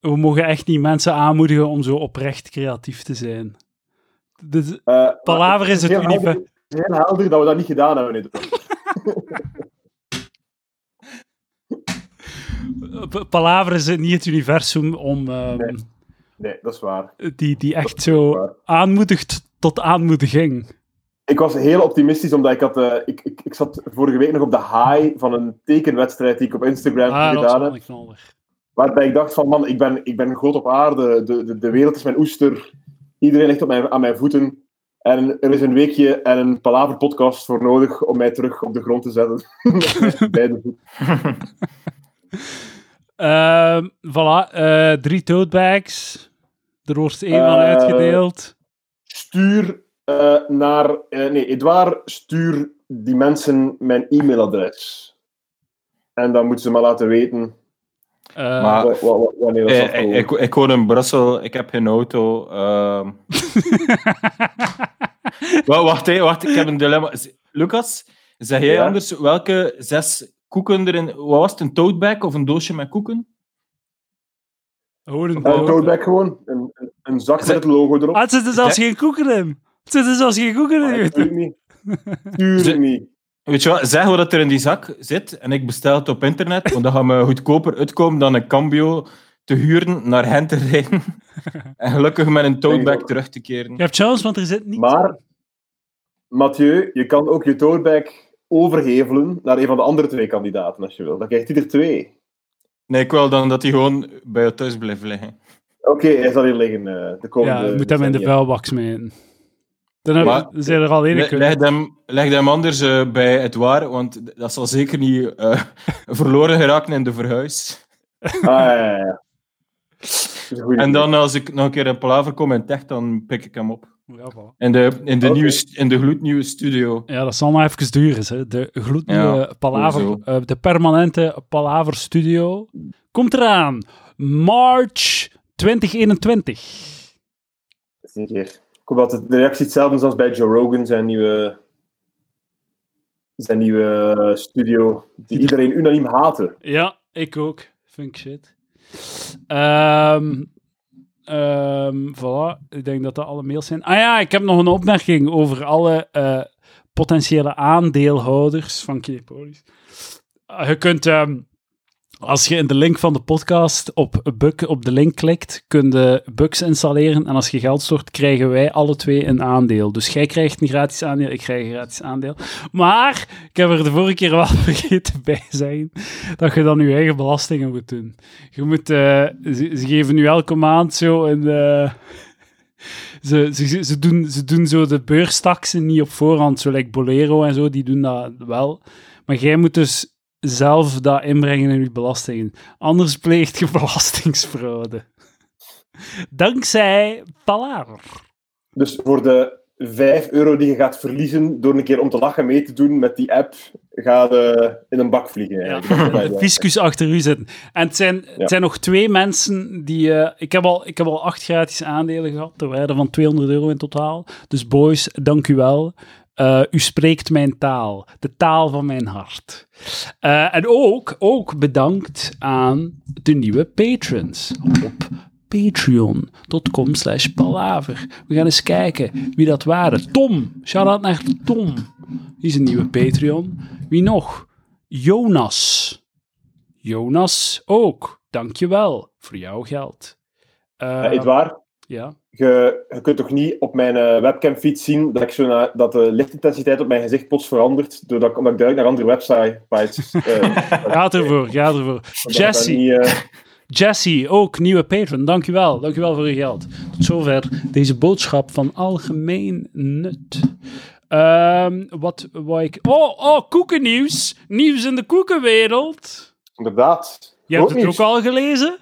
A: We mogen echt niet mensen aanmoedigen om zo oprecht creatief te zijn. Dus,
B: Eh,
A: Palaver is universum.
B: Het is heel helder dat we dat niet gedaan hebben. in dit
A: P- Palaver is niet het universum om, ehm,
B: Nee. Nee, dat is waar.
A: die, die echt zo
B: waar.
A: aanmoedigt tot aanmoediging.
B: Ik was heel optimistisch, omdat ik had... eh, ik, ik, ik zat vorige week nog op de high van een tekenwedstrijd die ik op Instagram
A: Ah,
B: gedaan heb. Waarbij ik dacht van, man, ik ben, ik ben groot op aarde. De, de, de wereld is mijn oester. Iedereen ligt op mijn, aan mijn voeten. En er is een weekje en een Palaver podcast voor nodig om mij terug op de grond te zetten. Bij de voet.
A: Ehm, voilà, eh, drie totebags. Er wordt één van
B: Eh,
A: uitgedeeld.
B: Stuur eh, naar... eh, nee, Edouard, stuur die mensen mijn e-mailadres. En dan moeten ze maar laten weten
A: Eh,
C: maar-
B: wa- wa- wa- wanneer dat
C: Eh, ik, ik, ik woon in Brussel, ik heb geen auto. ehm. Wa- wacht, wacht, ik heb een dilemma. Lucas, zeg jij
B: Ja?
C: anders welke zes koeken erin... Wat was het, een toadbag of een doosje met koeken?
A: een
B: toadbag gewoon. Een, een, een zak met het logo erop.
A: Ah, het zit er zelfs geen koeken in. Het zit er zelfs geen koeken in.
B: Tuurlijk niet. Tuurlijk
C: Ze-
B: niet.
C: Weet je wat, zeg wat er in die zak zit en ik bestel het op internet, want dan gaat me goedkoper uitkomen dan een cambio te huren, naar hen te rijden en gelukkig met een toadbag terug te keren.
A: Je hebt chance, want er zit niet...
B: Maar, Mathieu, je kan ook je toadbag overhevelen naar een van de andere twee kandidaten, als je wil. Dan krijgt hij er twee.
C: Nee, ik wil dan dat hij gewoon bij jou thuis blijft liggen.
B: Oké, hij zal hier liggen eh, de komende...
A: Ja, je moet hem in de vuilbak smijten. Dan heb-
C: Maar-
A: zijn er al één
C: Le-
A: kunnen.
C: Leg hem, leg hem anders eh, bij het waar, want dat zal zeker niet eh, verloren geraken in de verhuis.
B: Ah, ja, ja, een
C: En dan, als ik nog een keer in Palaver kom in Tech, dan pik ik hem op.
A: Ja, voilà.
C: In de, in de,
B: Oké.
C: nieuwe, in de gloednieuwe studio.
A: Ja, dat zal nog even duren. Hè. De gloednieuwe
C: Ja,
A: Palaver, eh, de permanente Palaver Studio komt eraan. March 2021.
B: Zeker. Ik hoop dat het- de reactie hetzelfde is als bij Joe Rogan, zijn nieuwe, zijn nieuwe eh, studio, die iedereen unaniem haatte.
A: Ja, ik ook. Vind ik shit. Ehm ehm, voilà. Ik denk dat dat alle mails zijn. Ah ja, ik heb nog een opmerking over alle eh, potentiële aandeelhouders van Kinepolis. Uh, je kunt, ehm, als je in de link van de podcast op, Buk, op de link klikt, kun je Bugs installeren. En als je geld stort, krijgen wij alle twee een aandeel. Dus jij krijgt een gratis aandeel, ik krijg een gratis aandeel. Maar, ik heb er de vorige keer wel vergeten bij zeggen, dat je dan je eigen belastingen moet doen. Je moet, eh, ze, geven nu elke maand zo een... eh, ze, ze, ze, doen, ze doen zo de beurstaxen niet op voorhand, zo Bolero en zo, die doen dat wel. Maar jij moet dus zelf dat inbrengen in je belastingen. Anders pleegt je belastingsfraude. Dankzij Palaver.
B: Dus voor de 5 euro die je gaat verliezen door een keer om te lachen mee te doen met die app, ga je in een bak vliegen.
A: Ja, de fiscus achter u zitten. En het zijn,
B: Ja.
A: het zijn nog twee mensen die... eh, ik, heb al, ik heb al acht gratis aandelen gehad, ter waarde van 200 euro in totaal. Dus boys, dank u wel. Eh, u spreekt mijn taal, de taal van mijn hart. Eh, en ook, ook bedankt aan de nieuwe patrons op patreon.com slash palaver. We gaan eens kijken wie dat waren. Tom, shout-out naar Tom. Die is een nieuwe Patreon. Wie nog? Jonas. Jonas ook. Dankjewel voor jouw geld. Eh,
B: Ja, Edouard,
A: ja.
B: je, je kunt toch niet op mijn eh, webcamfeed zien dat, ik zo na, dat de lichtintensiteit op mijn gezicht plots verandert, doordat ik, omdat ik duik naar andere websites. eh,
A: Gaat ervoor, gaat ervoor.
B: omdat ik
A: Jesse,
B: eh,
A: Jesse, ook nieuwe patron. Dankjewel, dankjewel voor je geld. Tot zover deze boodschap van algemeen nut. Ehm, wat wou ik... Oh, oh, koekennieuws. Nieuws in de koekenwereld.
B: Inderdaad.
A: Je hebt het
B: nieuws.
A: ook al gelezen?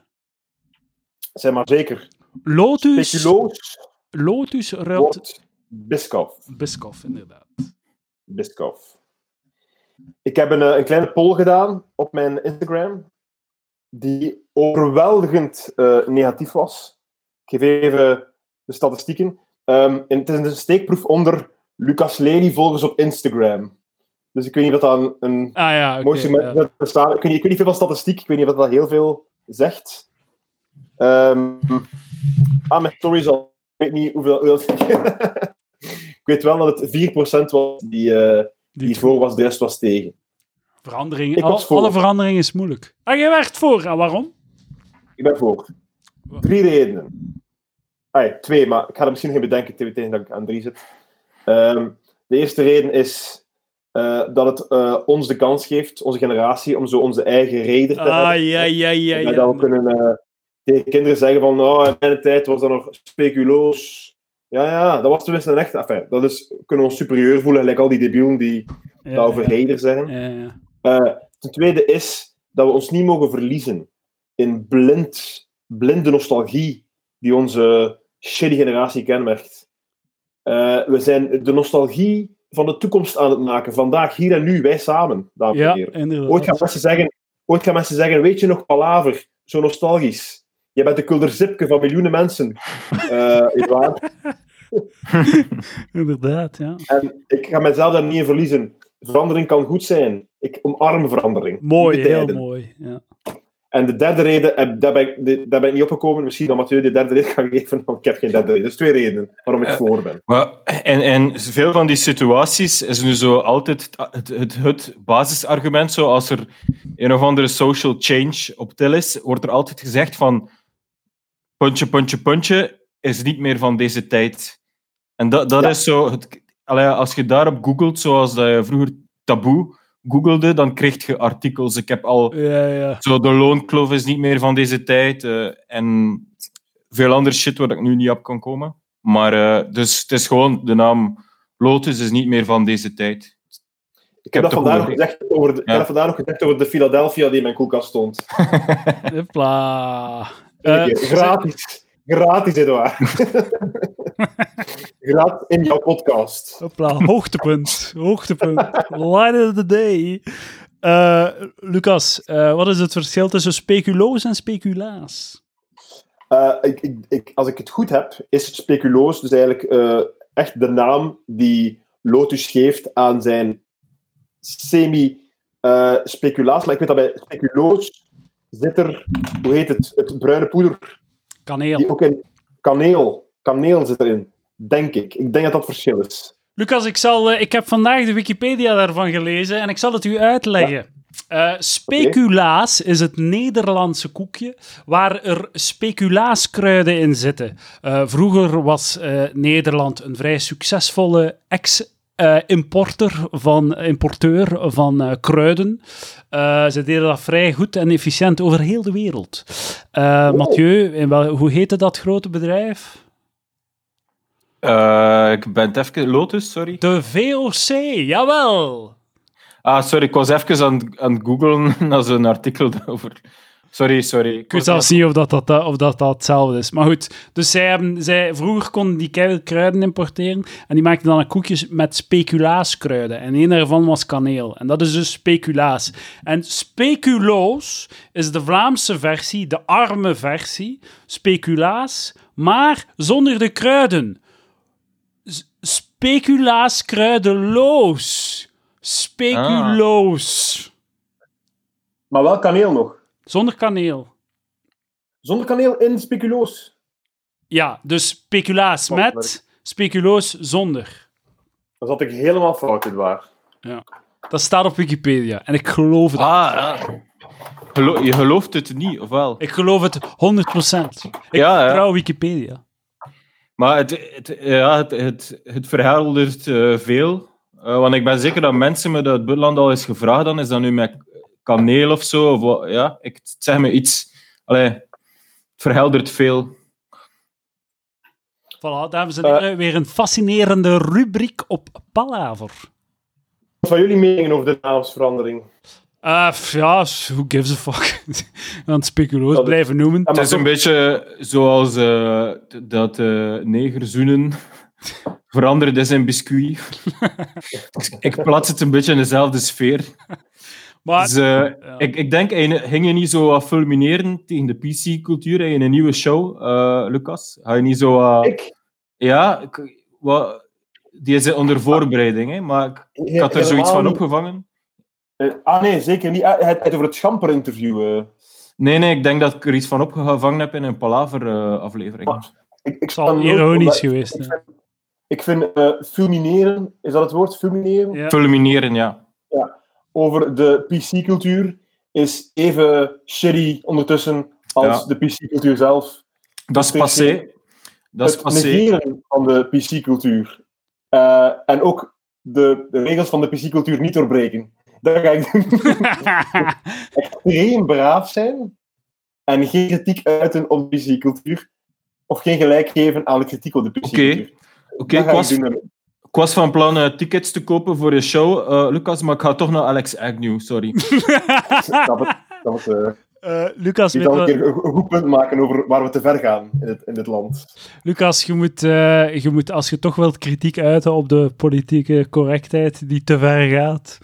B: Zeg maar zeker.
A: Lotus,
B: Speculoos
A: Lotus ruilt
B: wordt Biskov.
A: Biskoff, inderdaad.
B: Biskov. Ik heb een, eh, een kleine poll gedaan op mijn Instagram, die overweldigend eh, negatief was. Ik geef even de statistieken. En het is een steekproef onder Lucas Lely volgers op Instagram. Dus ik weet niet of dat een, een
A: Ah ja,
B: mooi segment. Ik weet, niet, ik weet niet veel van statistiek, ik weet niet of dat heel veel zegt. Ehm ah, mijn stories al. Ik weet niet hoeveel. hoeveel- ik weet wel dat het 4% was die, eh, die voor was, de rest was tegen.
A: Veranderingen,
B: Ik
A: al-
B: was voor.
A: alle veranderingen is moeilijk. Ah, je werd voor. En waarom?
B: Ik ben voor. Drie redenen. Ah, twee, maar ik ga er misschien geen bedenken tegen tegen dat ik aan drie zit. Ehm, de eerste reden is eh, dat het eh, ons de kans geeft, onze generatie, om zo onze eigen reden te
A: Ah,
B: hebben.
A: ja, ja, ja,
B: En
A: ja.
B: dat we kunnen tegen kinderen zeggen van, oh, in mijn tijd was dat nog speculoos. Ja, ja, dat was tenminste een echt... Enfin, dat is, we kunnen ons superieur voelen, gelijk al die debielen die
A: Ja,
B: dat over
A: ja.
B: heder zeggen.
A: Ja, ja.
B: Eh, ten tweede is dat we ons niet mogen verliezen in blind, blinde nostalgie die onze shitty generatie kenmerkt. Eh, we zijn de nostalgie van de toekomst aan het maken. Vandaag, hier en nu, wij samen, dames en
A: Ja,
B: heren. Ooit gaan, mensen zeggen, ooit gaan mensen zeggen, weet je nog, Palaver, zo nostalgisch. Je bent de kulderzipke van miljoenen mensen. Eh waar.
A: Inderdaad, ja.
B: En ik ga mezelf daar niet in verliezen. Verandering kan goed zijn. Ik omarm verandering.
A: Mooi, heel mooi. Ja.
B: En de derde reden, en daar ben ik, de- daar ben ik niet opgekomen, misschien dat Mathieu de derde reden kan geven, want ik heb geen derde reden. Dus twee redenen waarom ik voor ben.
C: En, en veel van die situaties is nu zo altijd het, het, het basisargument. Zo als er een of andere social change op til is, wordt er altijd gezegd van puntje, puntje, puntje is niet meer van deze tijd. En dat, dat
B: Ja.
C: is zo... Het, allee, als je daarop googelt, zoals dat je vroeger taboe googelde, dan kreeg je artikels. Ik heb al
A: Ja, ja.
C: zo de loonkloof is niet meer van deze tijd. eh, en veel andere shit waar ik nu niet op kan komen. Maar eh, dus het is gewoon de naam Lotus is niet meer van deze tijd.
B: Ik heb, dat
C: heb
B: vandaag nog gezegd over de, ik heb vandaag nog gezegd over de Philadelphia die in mijn koelkast stond.
A: Hopla.
B: Eén
A: Eh,
B: gratis. Gratis, Edouard. Gratis in jouw podcast.
A: Hopla, hoogtepunt. Hoogtepunt. Line of the day. Eh, Lucas, eh, wat is het verschil tussen speculoos en speculaas?
B: Eh, ik, ik, ik, als ik het goed heb, is speculoos dus eigenlijk eh, echt de naam die Lotus geeft aan zijn semi-speculaas. maar ik weet dat bij speculoos zit er, hoe heet het, het bruine poeder,
A: Kaneel.
B: die ook in kaneel, kaneel zit erin, denk ik. Ik denk dat dat verschil is.
A: Lucas, ik, zal, eh, ik heb vandaag de Wikipedia daarvan gelezen en ik zal het u uitleggen. Eh, speculaas is het Nederlandse koekje waar er speculaaskruiden in zitten. Eh, vroeger was Nederland een vrij succesvolle ex-importer van, importeur van eh, kruiden. Eh, ze deden dat vrij goed en efficiënt over heel de wereld. Eh,
B: Oh.
A: Mathieu, in wel, hoe heette dat grote bedrijf?
C: Eh, ik ben het even... Lotus, sorry.
A: De VOC, jawel!
C: Ah, sorry, ik was even aan, aan het googlen naar zo'n artikel over... Sorry, sorry.
A: Ik weet zelfs niet of dat, dat, of dat, dat hetzelfde is. Maar goed, dus zij hebben, zij, vroeger konden die kruiden importeren en die maakten dan koekjes met speculaaskruiden. En een daarvan was kaneel. En dat is dus speculaas. En speculoos is de Vlaamse versie, de arme versie, speculaas, maar zonder de kruiden. S- Speculaas kruidenloos. Speculoos.
B: Maar wel kaneel nog.
A: Zonder kaneel.
B: Zonder kaneel in speculoos.
A: Ja, dus speculaas
B: Oh,
A: met, speculoos zonder.
B: Dan zat ik helemaal fout, Edouard.
A: Dat staat op Wikipedia en ik geloof het.
C: Ah, ja. Gelo- je gelooft het niet, of wel?
A: Ik geloof het 100%. Ik
C: Ja, ja.
A: vertrouw Wikipedia.
C: Maar het, het, ja, het, het, het verheldert eh, veel. Eh, want ik ben zeker dat mensen me dat het buitenland al eens gevraagd dan is dat nu met kaneel of zo. Of, wat- ja, ik het zeg me iets. Allee, het verheldert veel.
A: Voilà, dames en heren, weer een fascinerende rubriek op Palaver.
B: Wat van jullie meningen over de naamsverandering?
A: Eh, pff, ja, who gives a fuck? Aan het speculoos
B: Dat is-
A: blijven noemen.
C: Het is een beetje zoals eh, t- dat eh negerzoenen veranderd is in biscuit. ik plaats het een beetje in dezelfde sfeer.
A: Maar
C: Dus, eh, ik, ik denk, ging je niet zo fulmineren tegen de PC-cultuur in een nieuwe show, eh, Lucas? Ga je niet zo... wat-
B: Ik?
C: Ja, ik- wat, die is onder voorbereiding, hè, maar ik, ik had er zoiets van
B: niet.
C: opgevangen.
B: Eh, ah nee, zeker niet. Ah, Het, het over het Schamper-interview.
C: Nee, nee, ik denk dat ik er iets van opgevangen heb in een Palaver-aflevering.
B: Ik, ik
A: het zal ironisch geweest
B: Ik
A: zijn.
B: vind, ik vind eh, fulmineren, is dat het woord? Fulmineren?
A: Ja.
C: Fulmineren, ja.
B: Over de PC-cultuur is even shitty ondertussen als
C: Ja.
B: de PC-cultuur zelf.
C: Dat is passé. Dat is
B: het
C: passé.
B: negeren van de PC-cultuur. Eh, en ook de, de regels van de PC-cultuur niet doorbreken. Dat ga ik doen. Extreem braaf zijn en geen kritiek uiten op de PC-cultuur. Of geen gelijk geven aan de kritiek op de PC-cultuur.
C: Oké, ik, was,
B: doen.
C: ik was van plan eh, tickets te kopen voor je show, eh, Lucas, maar ik ga toch naar Alex Agnew, sorry.
B: Dat het, eh,
A: Eh, Lucas,
B: ik zal een keer goed punt maken over waar we te ver gaan in, het, in dit land.
A: Lucas, je moet, eh, je moet, als je toch wilt kritiek uiten op de politieke correctheid die te ver gaat,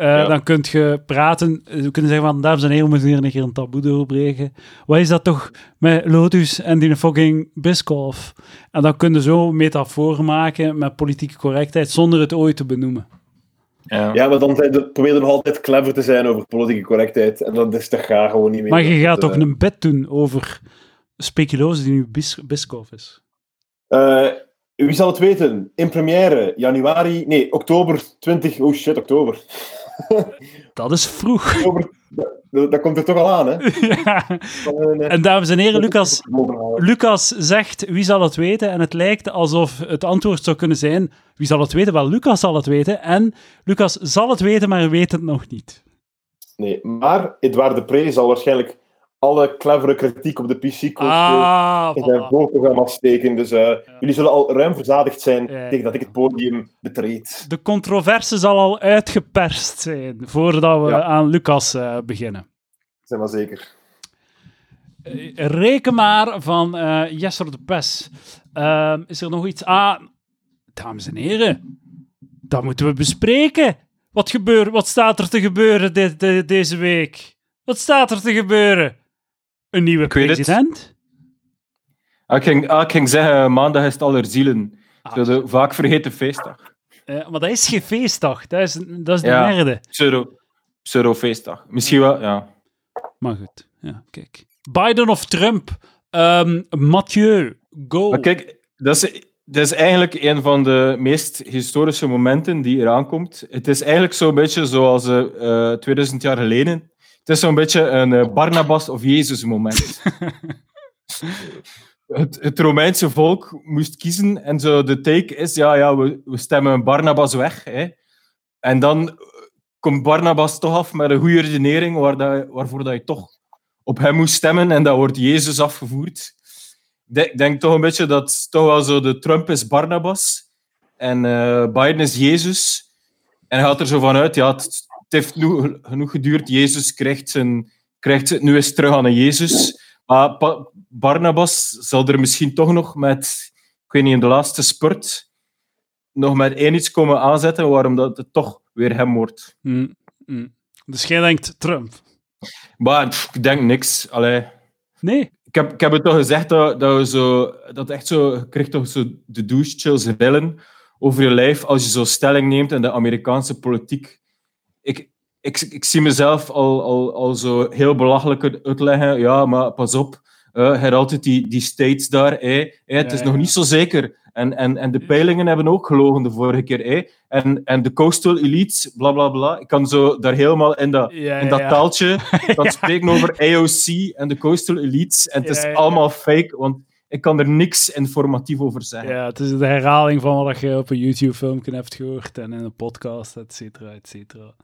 A: eh,
C: Ja.
A: dan kun je praten. eh, We kunnen zeggen van, dames en heren, we moeten hier een keer een taboe doorbreken. Wat is dat toch met Lotus en die fucking Biscoff? En dan kun je zo metafoor maken met politieke correctheid zonder het ooit te benoemen.
C: Ja.
B: Ja, maar dan probeer je nog altijd clever te zijn over politieke correctheid. En dat is toch graag gewoon niet meer.
A: Maar je gaat
B: Dat,
A: toch
B: eh,
A: een bed doen over speculoos die nu Bis Biscoff is?
B: eh, wie zal het weten? In première, januari... Nee, oktober 20... Oh shit, oktober.
A: Dat is vroeg.
B: dat, dat komt er toch al aan, hè?
A: Ja.
B: Eh,
A: En dames en heren, Lucas. Lucas zegt, wie zal het weten? En het lijkt alsof het antwoord zou kunnen zijn, wie zal het weten? Wel, Lucas zal het weten. En Lucas zal het weten, maar weet het nog niet.
B: Nee, maar Edouard de Pre zal waarschijnlijk alle clevere kritiek op de PC-cultuur
A: Ah,
B: in zijn voorprogramma steken. Dus eh, jullie zullen al ruim verzadigd zijn
A: Ja.
B: tegen dat ik het podium betreed.
A: De controverse zal al uitgeperst zijn, voordat we
B: Ja.
A: aan Lucas eh, beginnen.
B: Zijn maar zeker.
A: Eh, Reken maar van Jesser de Pes. Ehm, is er nog iets? Ah, dames en heren, dat moeten we bespreken. Wat, gebeur, wat staat er te gebeuren dit, deze week? Wat staat er te gebeuren? Een nieuwe
C: Ik
A: president?
C: Ah, Ik, ging, ah, ik ging zeggen, maandag is het Allerzielen.
A: Ah.
C: Zo de vaak vergeten feestdag.
A: Eh, maar dat is geen feestdag, dat is, dat is de
C: Ja.
A: derde.
C: Pseudo, pseudo-feestdag. Misschien wel, ja.
A: Maar goed, ja, kijk. Biden of Trump? Ehm Mathieu, go.
C: Maar kijk, dat is, dat is eigenlijk een van de meest historische momenten die eraan komt. Het is eigenlijk zo'n beetje zoals eh, eh, 2000 jaar geleden. Het is zo'n beetje een eh, Barnabas of Jezus moment. het, het Romeinse volk moest kiezen en zo de take is, ja, ja we, we stemmen Barnabas weg. Hè. En dan eh, komt Barnabas toch af met een goede redenering waar dat, waarvoor dat je toch op hem moest stemmen en dat wordt Jezus afgevoerd. Ik denk- denk toch een beetje dat toch wel zo de Trump is Barnabas en eh, Biden is Jezus. En hij gaat er zo van uit, ja, het heeft nu, genoeg geduurd. Jezus krijgt zijn, krijgt zijn, nu het terug aan Jezus. Maar Pa- Barnabas zal er misschien toch nog met, ik weet niet, in de laatste spurt, nog met één iets komen aanzetten waarom dat het toch weer hem wordt.
A: Mm, mm. Dus jij denkt Trump?
C: Maar pff, ik denk niks. Allee.
A: Nee.
C: Ik heb, ik heb het toch gezegd dat, dat we zo, dat echt zo, je krijgt toch zo de douche chills rillen over je lijf als je zo stelling neemt in de Amerikaanse politiek. Ik, ik, zie mezelf al, al, al zo heel belachelijk uitleggen. Ja, maar pas op, eh, je hebt altijd die, die states daar. Hè, het
A: Ja,
C: is nog niet zo zeker. En, en, en de peilingen hebben ook gelogen de vorige keer. hè. En, en de coastal elites, bla bla bla. Ik kan zo daar helemaal in dat,
A: Ja,
C: in dat taaltje gaan spreken over AOC en de coastal elites. En het is allemaal fake, want ik kan er niks informatief over zeggen.
A: Ja, het is de herhaling van wat je op een YouTube-filmpje hebt gehoord en in een podcast, et cetera, et cetera.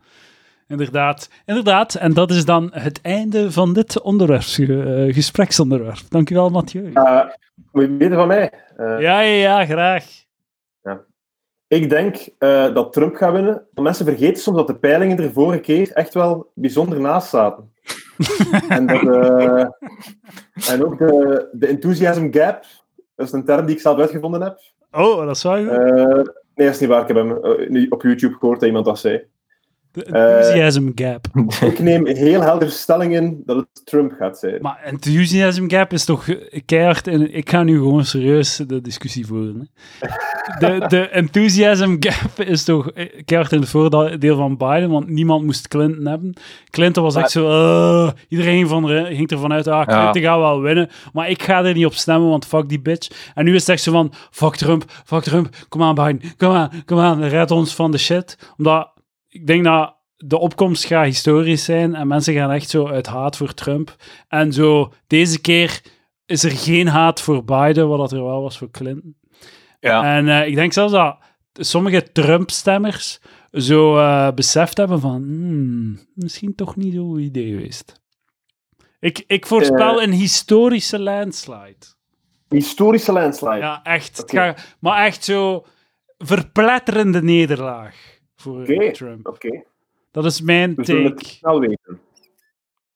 A: Inderdaad, inderdaad. En dat is dan het einde van dit onderwerp, eh, gespreksonderwerp. Dankjewel, Mathieu.
B: Eh, moet je weten van mij? Eh,
A: Ja, ja, ja, graag.
B: Ik denk dat Trump gaat winnen. Mensen vergeten soms dat de peilingen er vorige keer echt wel bijzonder naast zaten. en, dat, en ook de, de enthusiasm gap, dat is een term die ik zelf uitgevonden heb.
A: Oh, dat goed.
B: Eh, nee, dat is niet waar. Ik heb hem op YouTube gehoord dat iemand dat zei.
A: De enthusiasm gap.
B: Ik neem heel helder stelling in dat het Trump gaat zijn.
A: Maar enthusiasm gap is toch keihard... In, ik ga nu gewoon serieus de discussie voeren. Hè. De, de enthusiasm gap is toch keihard in het voordeel van Biden, want niemand moest Clinton hebben. Clinton was echt zo... eh, iedereen ging, van, ging ervan uit, ah, Clinton gaat wel winnen. Maar ik ga er niet op stemmen, want fuck die bitch. En nu is het echt zo van, fuck Trump, fuck Trump, kom aan Biden, kom aan, kom aan, red ons van de shit. Omdat ik denk dat de opkomst gaat historisch zijn en mensen gaan echt zo uit haat voor Trump. En zo, deze keer is er geen haat voor Biden, wat dat er wel was voor Clinton.
C: Ja.
A: En eh, ik denk zelfs dat sommige Trump-stemmers zo eh, beseft hebben van, hmm, misschien toch niet zo'n idee geweest. Ik, ik voorspel een historische landslide.
B: Historische landslide.
A: Ja, echt. Gaat- maar echt zo verpletterende nederlaag voor
B: Oké.
A: Trump.
B: Oké,
A: Dat is mijn
B: we zullen het
A: take.
B: snel weten.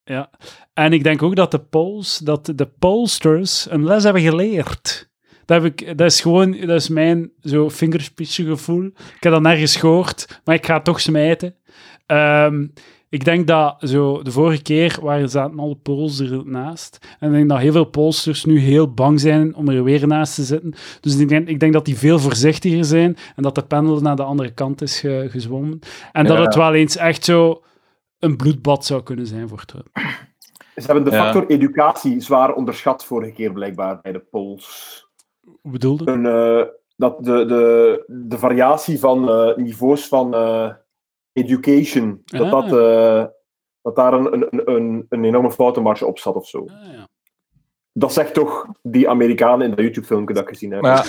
A: Ja. En ik denk ook dat de polls, dat de pollsters een les hebben geleerd. Dat, heb ik, dat is gewoon, dat is mijn zo gevoel. Ik heb dat nergens gehoord, maar ik ga het toch smijten. Ehm, ik denk dat zo de vorige keer waren zaten alle polls ernaast. En ik denk dat heel veel pollsters nu heel bang zijn om er weer naast te zitten. Dus ik denk, ik denk dat die veel voorzichtiger zijn en dat de pendel naar de andere kant is ge- gezwommen. En dat het wel eens echt zo een bloedbad zou kunnen zijn voor Trump.
B: Ze hebben de
C: Ja.
B: factor educatie zwaar onderschat vorige keer blijkbaar bij de polls.
A: Hoe bedoelde?
B: Een, eh, dat de, de, de variatie van eh, niveaus van eh, education, dat,
A: Ah.
B: dat, eh, dat daar een, een, een, een enorme foutenmarge op zat of zo.
A: Ah, ja.
B: Dat zegt toch die Amerikanen in dat YouTube-filmpje dat ik gezien heb.
C: Maar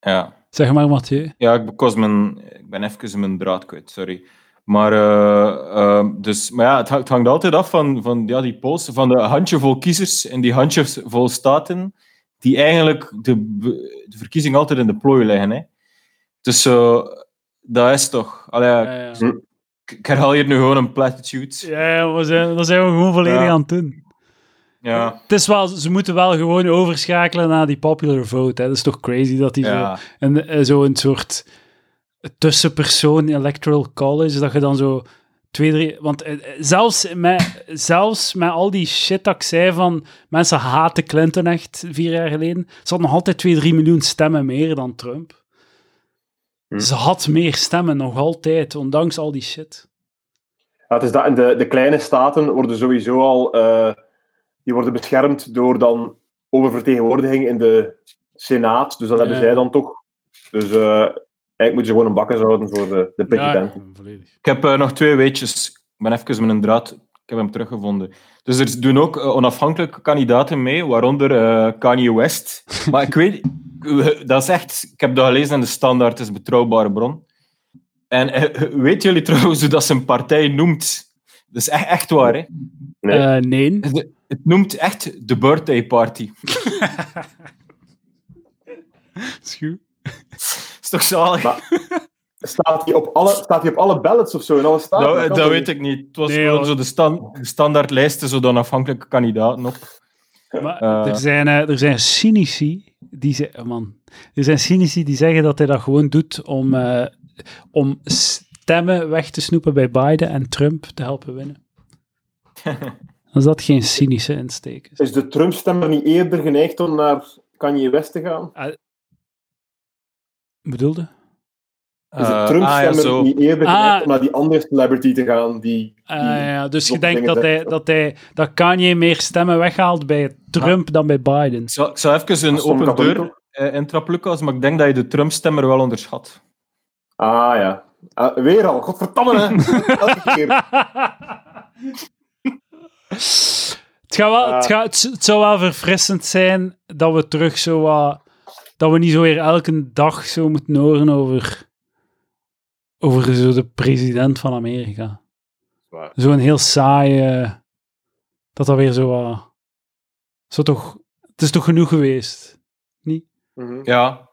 C: ja.
A: Zeg maar, Mathieu.
C: Ja, ik, was mijn, ik ben even mijn draad kwijt, sorry. Maar, eh, eh, dus, maar ja, het hangt, het hangt altijd af van, van ja, die polls, van de handjevol kiezers en die handjevol staten, die eigenlijk de, de verkiezing altijd in de plooi leggen. Hè. Dus zo, dat is toch... Allee, ja,
A: Ja,
C: ik, herhaal hier nu gewoon een platitude.
A: Ja, ja, we zijn, dat zijn we gewoon volledig
C: Ja.
A: aan het doen.
C: Ja,
A: Het is wel, ze moeten wel gewoon overschakelen naar die popular vote. Hè. Dat is toch crazy dat die
C: ja.
A: zo, een, eh, zo een soort tussenpersoon electoral college, dat je dan zo twee, drie... Want eh, eh, zelfs met, zelfs met al die shit dat ik zei van mensen haten Clinton echt vier jaar geleden, ze had nog altijd twee, drie miljoen stemmen meer dan Trump.
B: Hm.
A: Ze had meer stemmen, nog altijd, ondanks al die shit.
B: Ja, het is dat, de, de kleine staten worden sowieso al eh, die worden beschermd door dan oververtegenwoordiging in de Senaat. Dus dat hebben
A: Ja.
B: zij dan toch. Dus eigenlijk moeten ze gewoon een bakken houden voor de, de president.
A: Ja, volledig.
C: Ik heb eh, nog twee weetjes. Ik ben even met een draad. Ik heb hem teruggevonden. Dus er doen ook eh, onafhankelijke kandidaten mee, waaronder eh, Kanye West. Maar ik weet, dat is echt. Ik heb dat gelezen in de Standaard, het is een betrouwbare bron. En weet jullie trouwens hoe dat zijn partij noemt? Dat is echt, echt waar, hè?
B: Nee.
A: Eh, nee.
C: Het, het noemt echt de birthday party.
A: Is
C: toch zalig?
B: Maar- Staat hij op alle, staat hij op alle ballots of zo? In alle staten?
C: dat weet
B: niet?
C: ik niet. Het was
A: Nee,
C: gewoon zo de, stan, de standaardlijsten, zo de onafhankelijke kandidaten op.
A: Maar
C: Eh.
A: er, zijn, eh, er zijn cynici die zeggen, man, er zijn cynici die zeggen dat hij dat gewoon doet om, eh, om stemmen weg te snoepen bij Biden en Trump te helpen winnen. Als dat geen cynische insteek is.
B: Is de Trump-stemmer niet eerder geneigd om naar Kanye West te gaan?
A: Bedoelde?
B: Is de
C: Eh, ah,
B: Trump-stemmer
C: ja, zo.
B: niet eerder
A: Ah.
B: om naar die andere celebrity te gaan? Die,
A: Ah, ja, dus je denkt dat hij, dat hij dat Kanye meer stemmen weghaalt bij Trump dan bij Biden.
C: Ik zal even een open deur
B: katholieken-
C: eh, intrappen, Lucas, maar ik denk dat je de Trump-stemmer wel onderschat.
B: Ah ja. Ah, weer al, godverdamme. hè. Elke keer.
A: Het, gaat wel, het,
B: Ah.
A: gaat, het, het zou wel verfrissend zijn dat we terug zo wat... Dat we niet zo weer elke dag zo moeten horen over... Over zo de president van Amerika. Zo'n heel saaie... Dat dat weer zo. Zo toch... Het is toch genoeg geweest?
B: Mhm.
C: Ja,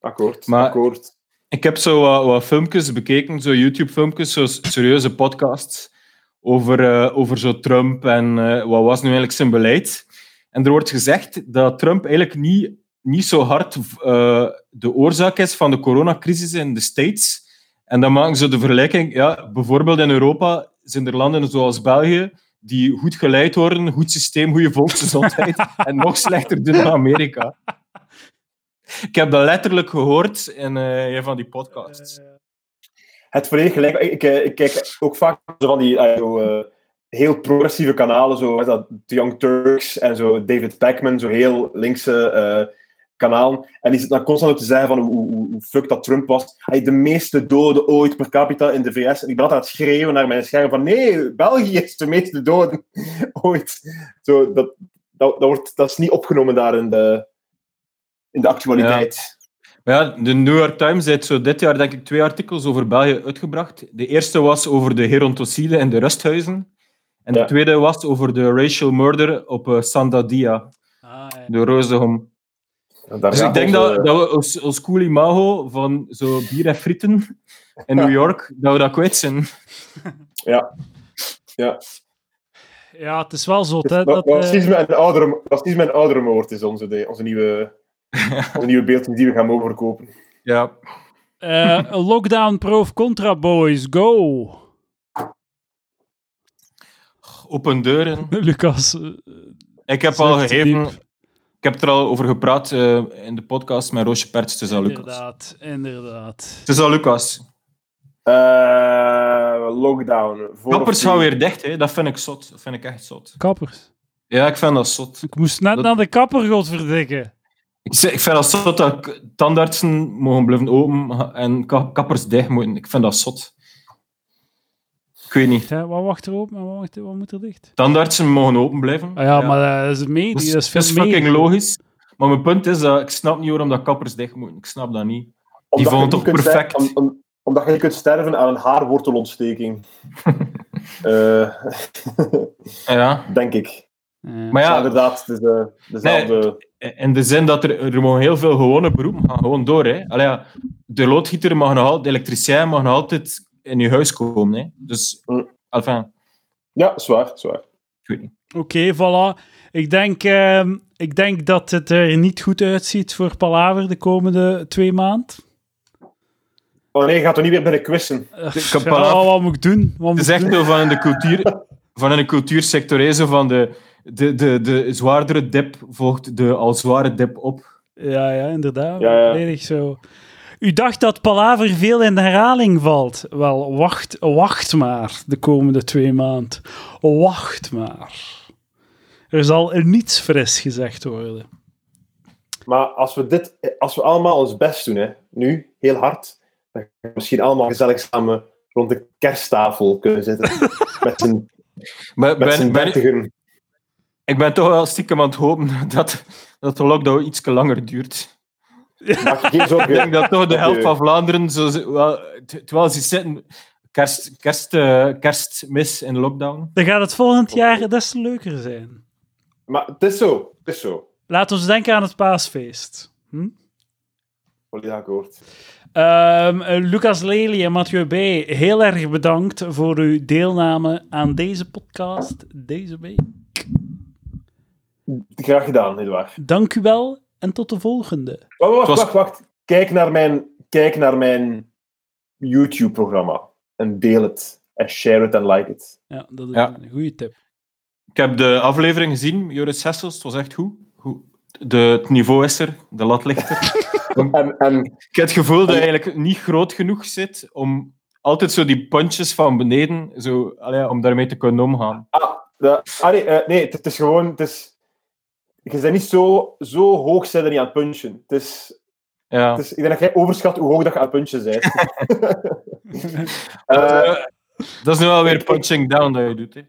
B: Akkoord,
C: Maar-
B: akkoord.
C: Ik heb zo wat, wat filmpjes bekeken, zo YouTube-filmpjes, zo serieuze podcasts over, eh, over zo Trump en eh, wat was nu eigenlijk zijn beleid. En er wordt gezegd dat Trump eigenlijk niet, niet zo hard eh, de oorzaak is van de coronacrisis in de States. En dan maken ze de vergelijking, ja, bijvoorbeeld in Europa zijn er landen zoals België die goed geleid worden, goed systeem, goede volksgezondheid en nog slechter doen dan Amerika. Ik heb dat letterlijk gehoord in eh, een van die podcasts.
B: Het volledig gelijk. Ik, ik, ik kijk ook vaak zo van die zo, eh, heel progressieve kanalen, zoals dat The Young Turks en zo David Pacman, zo heel linkse eh kanalen. En die zitten dan constant op te zeggen van hoe, hoe, hoe fuck dat Trump was. Hij de meeste doden ooit per capita in de VS. En ik ben altijd aan het schreeuwen naar mijn scherm van nee, België is de meeste doden ooit. Zo, dat, dat, dat, wordt, dat is niet opgenomen daar in de, in de actualiteit.
C: Maar ja, de New York Times heeft zo dit jaar denk ik twee artikels over België uitgebracht. De eerste was over de gerontocide in de rusthuizen. En de
B: Ja.
C: tweede was over de racial murder op eh, Sandadia,
A: Ah, ja.
C: de Rozenhom.
B: Daar
C: Dus ik denk
B: onze-
C: dat, dat we ons, ons cool imago van zo bier en frieten in New York, dat we dat kwijt zijn.
B: Ja. ja.
A: ja, het is wel zo.
B: Ra-
A: dat, eh,
B: Racisme en oudere, racisme en ouderenmoord is onze, onze, nieuwe, onze nieuwe beeld die we gaan mogen verkopen.
C: Ja.
A: eh, lockdown pro of contra, boys. Go!
C: Open deuren.
A: Lucas. eh,
C: Ik heb al gegeven...
A: diep.
C: Ik heb er al over gepraat eh, in de podcast met Roosje Perts. Het is al Lucas.
A: Inderdaad, inderdaad.
C: Het is al Lucas.
B: Eh, lockdown. Voor
C: Kappers gaan weer dicht, hè. dat vind ik zot. Dat vind ik echt zot.
A: Kappers.
C: Ja, ik vind dat zot.
A: Ik moest net
C: Dat-
A: naar de kapper, godverdikke.
C: Ik, ik vind dat zot dat tandartsen mogen blijven open en ka- kappers dicht moeten. Ik vind dat zot. Ik weet niet.
A: Hè, wat wacht er open en wat, wat moet er dicht?
C: Tandartsen mogen open blijven.
A: Ah ja, maar eh, dat is medie.
C: dat is,
A: dat is
C: dat is
A: veel
C: fucking logisch. Maar mijn punt is dat ik snap niet waarom dat kappers dicht moeten. Ik snap dat niet.
B: Omdat
C: vonden
B: je
C: toch perfect?
B: om- om- omdat je kunt sterven aan een haarwortelontsteking. Eh,
C: Ja.
B: denk ik.
A: Eh,
C: Maar
B: Ja,
C: ja,
B: inderdaad. Het is de, dezelfde...
C: in de zin dat er, er mogen heel veel gewone beroepen gaan gewoon door. Hè. Allee, ja, de loodgieter mag nog altijd, de elektricien mag nog altijd in je huis komen. Hè. Dus,
B: Mm.
C: enfin,
B: Ja, zwaar, zwaar.
C: ik weet niet.
A: Oké, voilà. Ik denk, ehm, ik denk dat het er niet goed uitziet voor Palaver de komende twee maanden.
B: Oh nee, je gaat toch niet weer binnen quizzen?
A: Uh,
C: Ik heb
A: ja, wat moet ik doen? Wat
C: Het is echt zo van in de, cultuur, van in de cultuursector, hè, zo van de, de, de, de zwaardere dip volgt de al zware dip op.
A: Ja, ja, inderdaad.
B: Ja,
A: zo. U dacht dat Palaver veel in de herhaling valt. Wel, wacht, wacht maar de komende twee maanden. Wacht maar. Er zal er niets fris gezegd worden.
B: Maar als we, dit, als we allemaal ons best doen, hè, nu, heel hard, dan gaan we misschien allemaal gezellig samen rond de kersttafel kunnen zitten. met z'n met
C: ben, ben, ik ben toch wel stiekem aan het hopen dat, dat de lockdown iets langer duurt. Ik denk dat toch de helft
B: Oké.
C: van Vlaanderen, zo, terwijl ze zitten, kerst, kerst, eh, kerstmis in lockdown.
A: Dan gaat het volgend jaar des te leuker zijn.
B: Maar het is zo. Het is zo.
A: Laat ons denken aan het paasfeest. Hm?
B: Volledig akkoord.
A: Ehm, eh, Lucas Lely en Mathieu B., heel erg bedankt voor uw deelname aan deze podcast deze week.
B: Graag gedaan, Edouard.
A: Dank u wel en tot de volgende.
B: Wacht, wacht, wacht, wacht. Kijk naar mijn, kijk naar mijn YouTube-programma. En deel het. En share it en like it.
A: Ja, dat is
C: Ja.
A: een goede tip.
C: Ik heb de aflevering gezien, Joris Hessels, het was echt goed. goed. De, het niveau is er, de lat ligt er.
B: En, en
C: Ik heb het gevoel dat je eigenlijk niet groot genoeg zit om altijd zo die punches van beneden, zo, allee, om daarmee te kunnen omgaan.
B: de, ah, nee, eh, nee, het, het is gewoon... Het is, je bent niet zo, zo hoog zijn er niet aan het punchen. Het is,
C: Ja.
B: het is, ik denk dat jij overschat hoe hoog dat je aan het punchen bent. Eh,
C: dat is nu wel weer punching down dat je doet. Hè.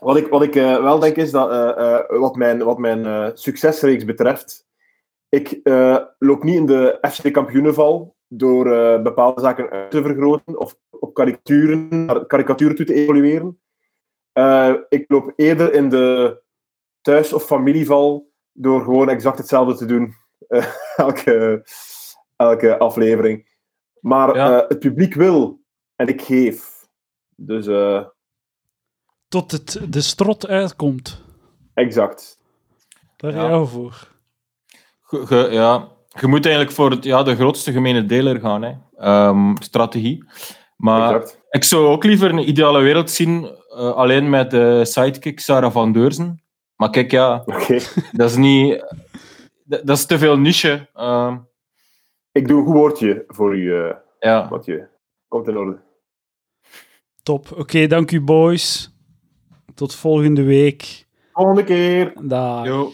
B: Wat ik, wat ik eh, wel denk is dat, eh, wat mijn, wat mijn succesreeks betreft, ik loop niet in de FC kampioenenval door bepaalde zaken uit te vergroten of op karikaturen, karikaturen toe te evolueren. Ik loop eerder in de thuis- of familieval door gewoon exact hetzelfde te doen. eh, elke, elke aflevering. Maar
C: Ja.
B: eh, het publiek wil en ik geef. Dus eh,
A: Tot het de strot uitkomt.
B: exact.
A: Daar
C: Ja.
A: jou voor.
C: Ge- ge- ja, je moet eigenlijk voor het, ja, de grootste gemene deler gaan, hè. Ehm, strategie. Maar
B: exact.
C: ik zou ook liever een ideale wereld zien, eh, alleen met de sidekick Sarah van Deurzen. Maar kijk, ja,
B: Oké.
C: dat is niet... Dat, dat is te veel niche. Ehm,
B: Ik doe een goed woordje voor u, eh
C: ja.
B: Mathieu. Komt in orde.
A: Top. Oké, dank u boys. Tot volgende week.
B: Volgende keer.
A: Dag.
C: Yo.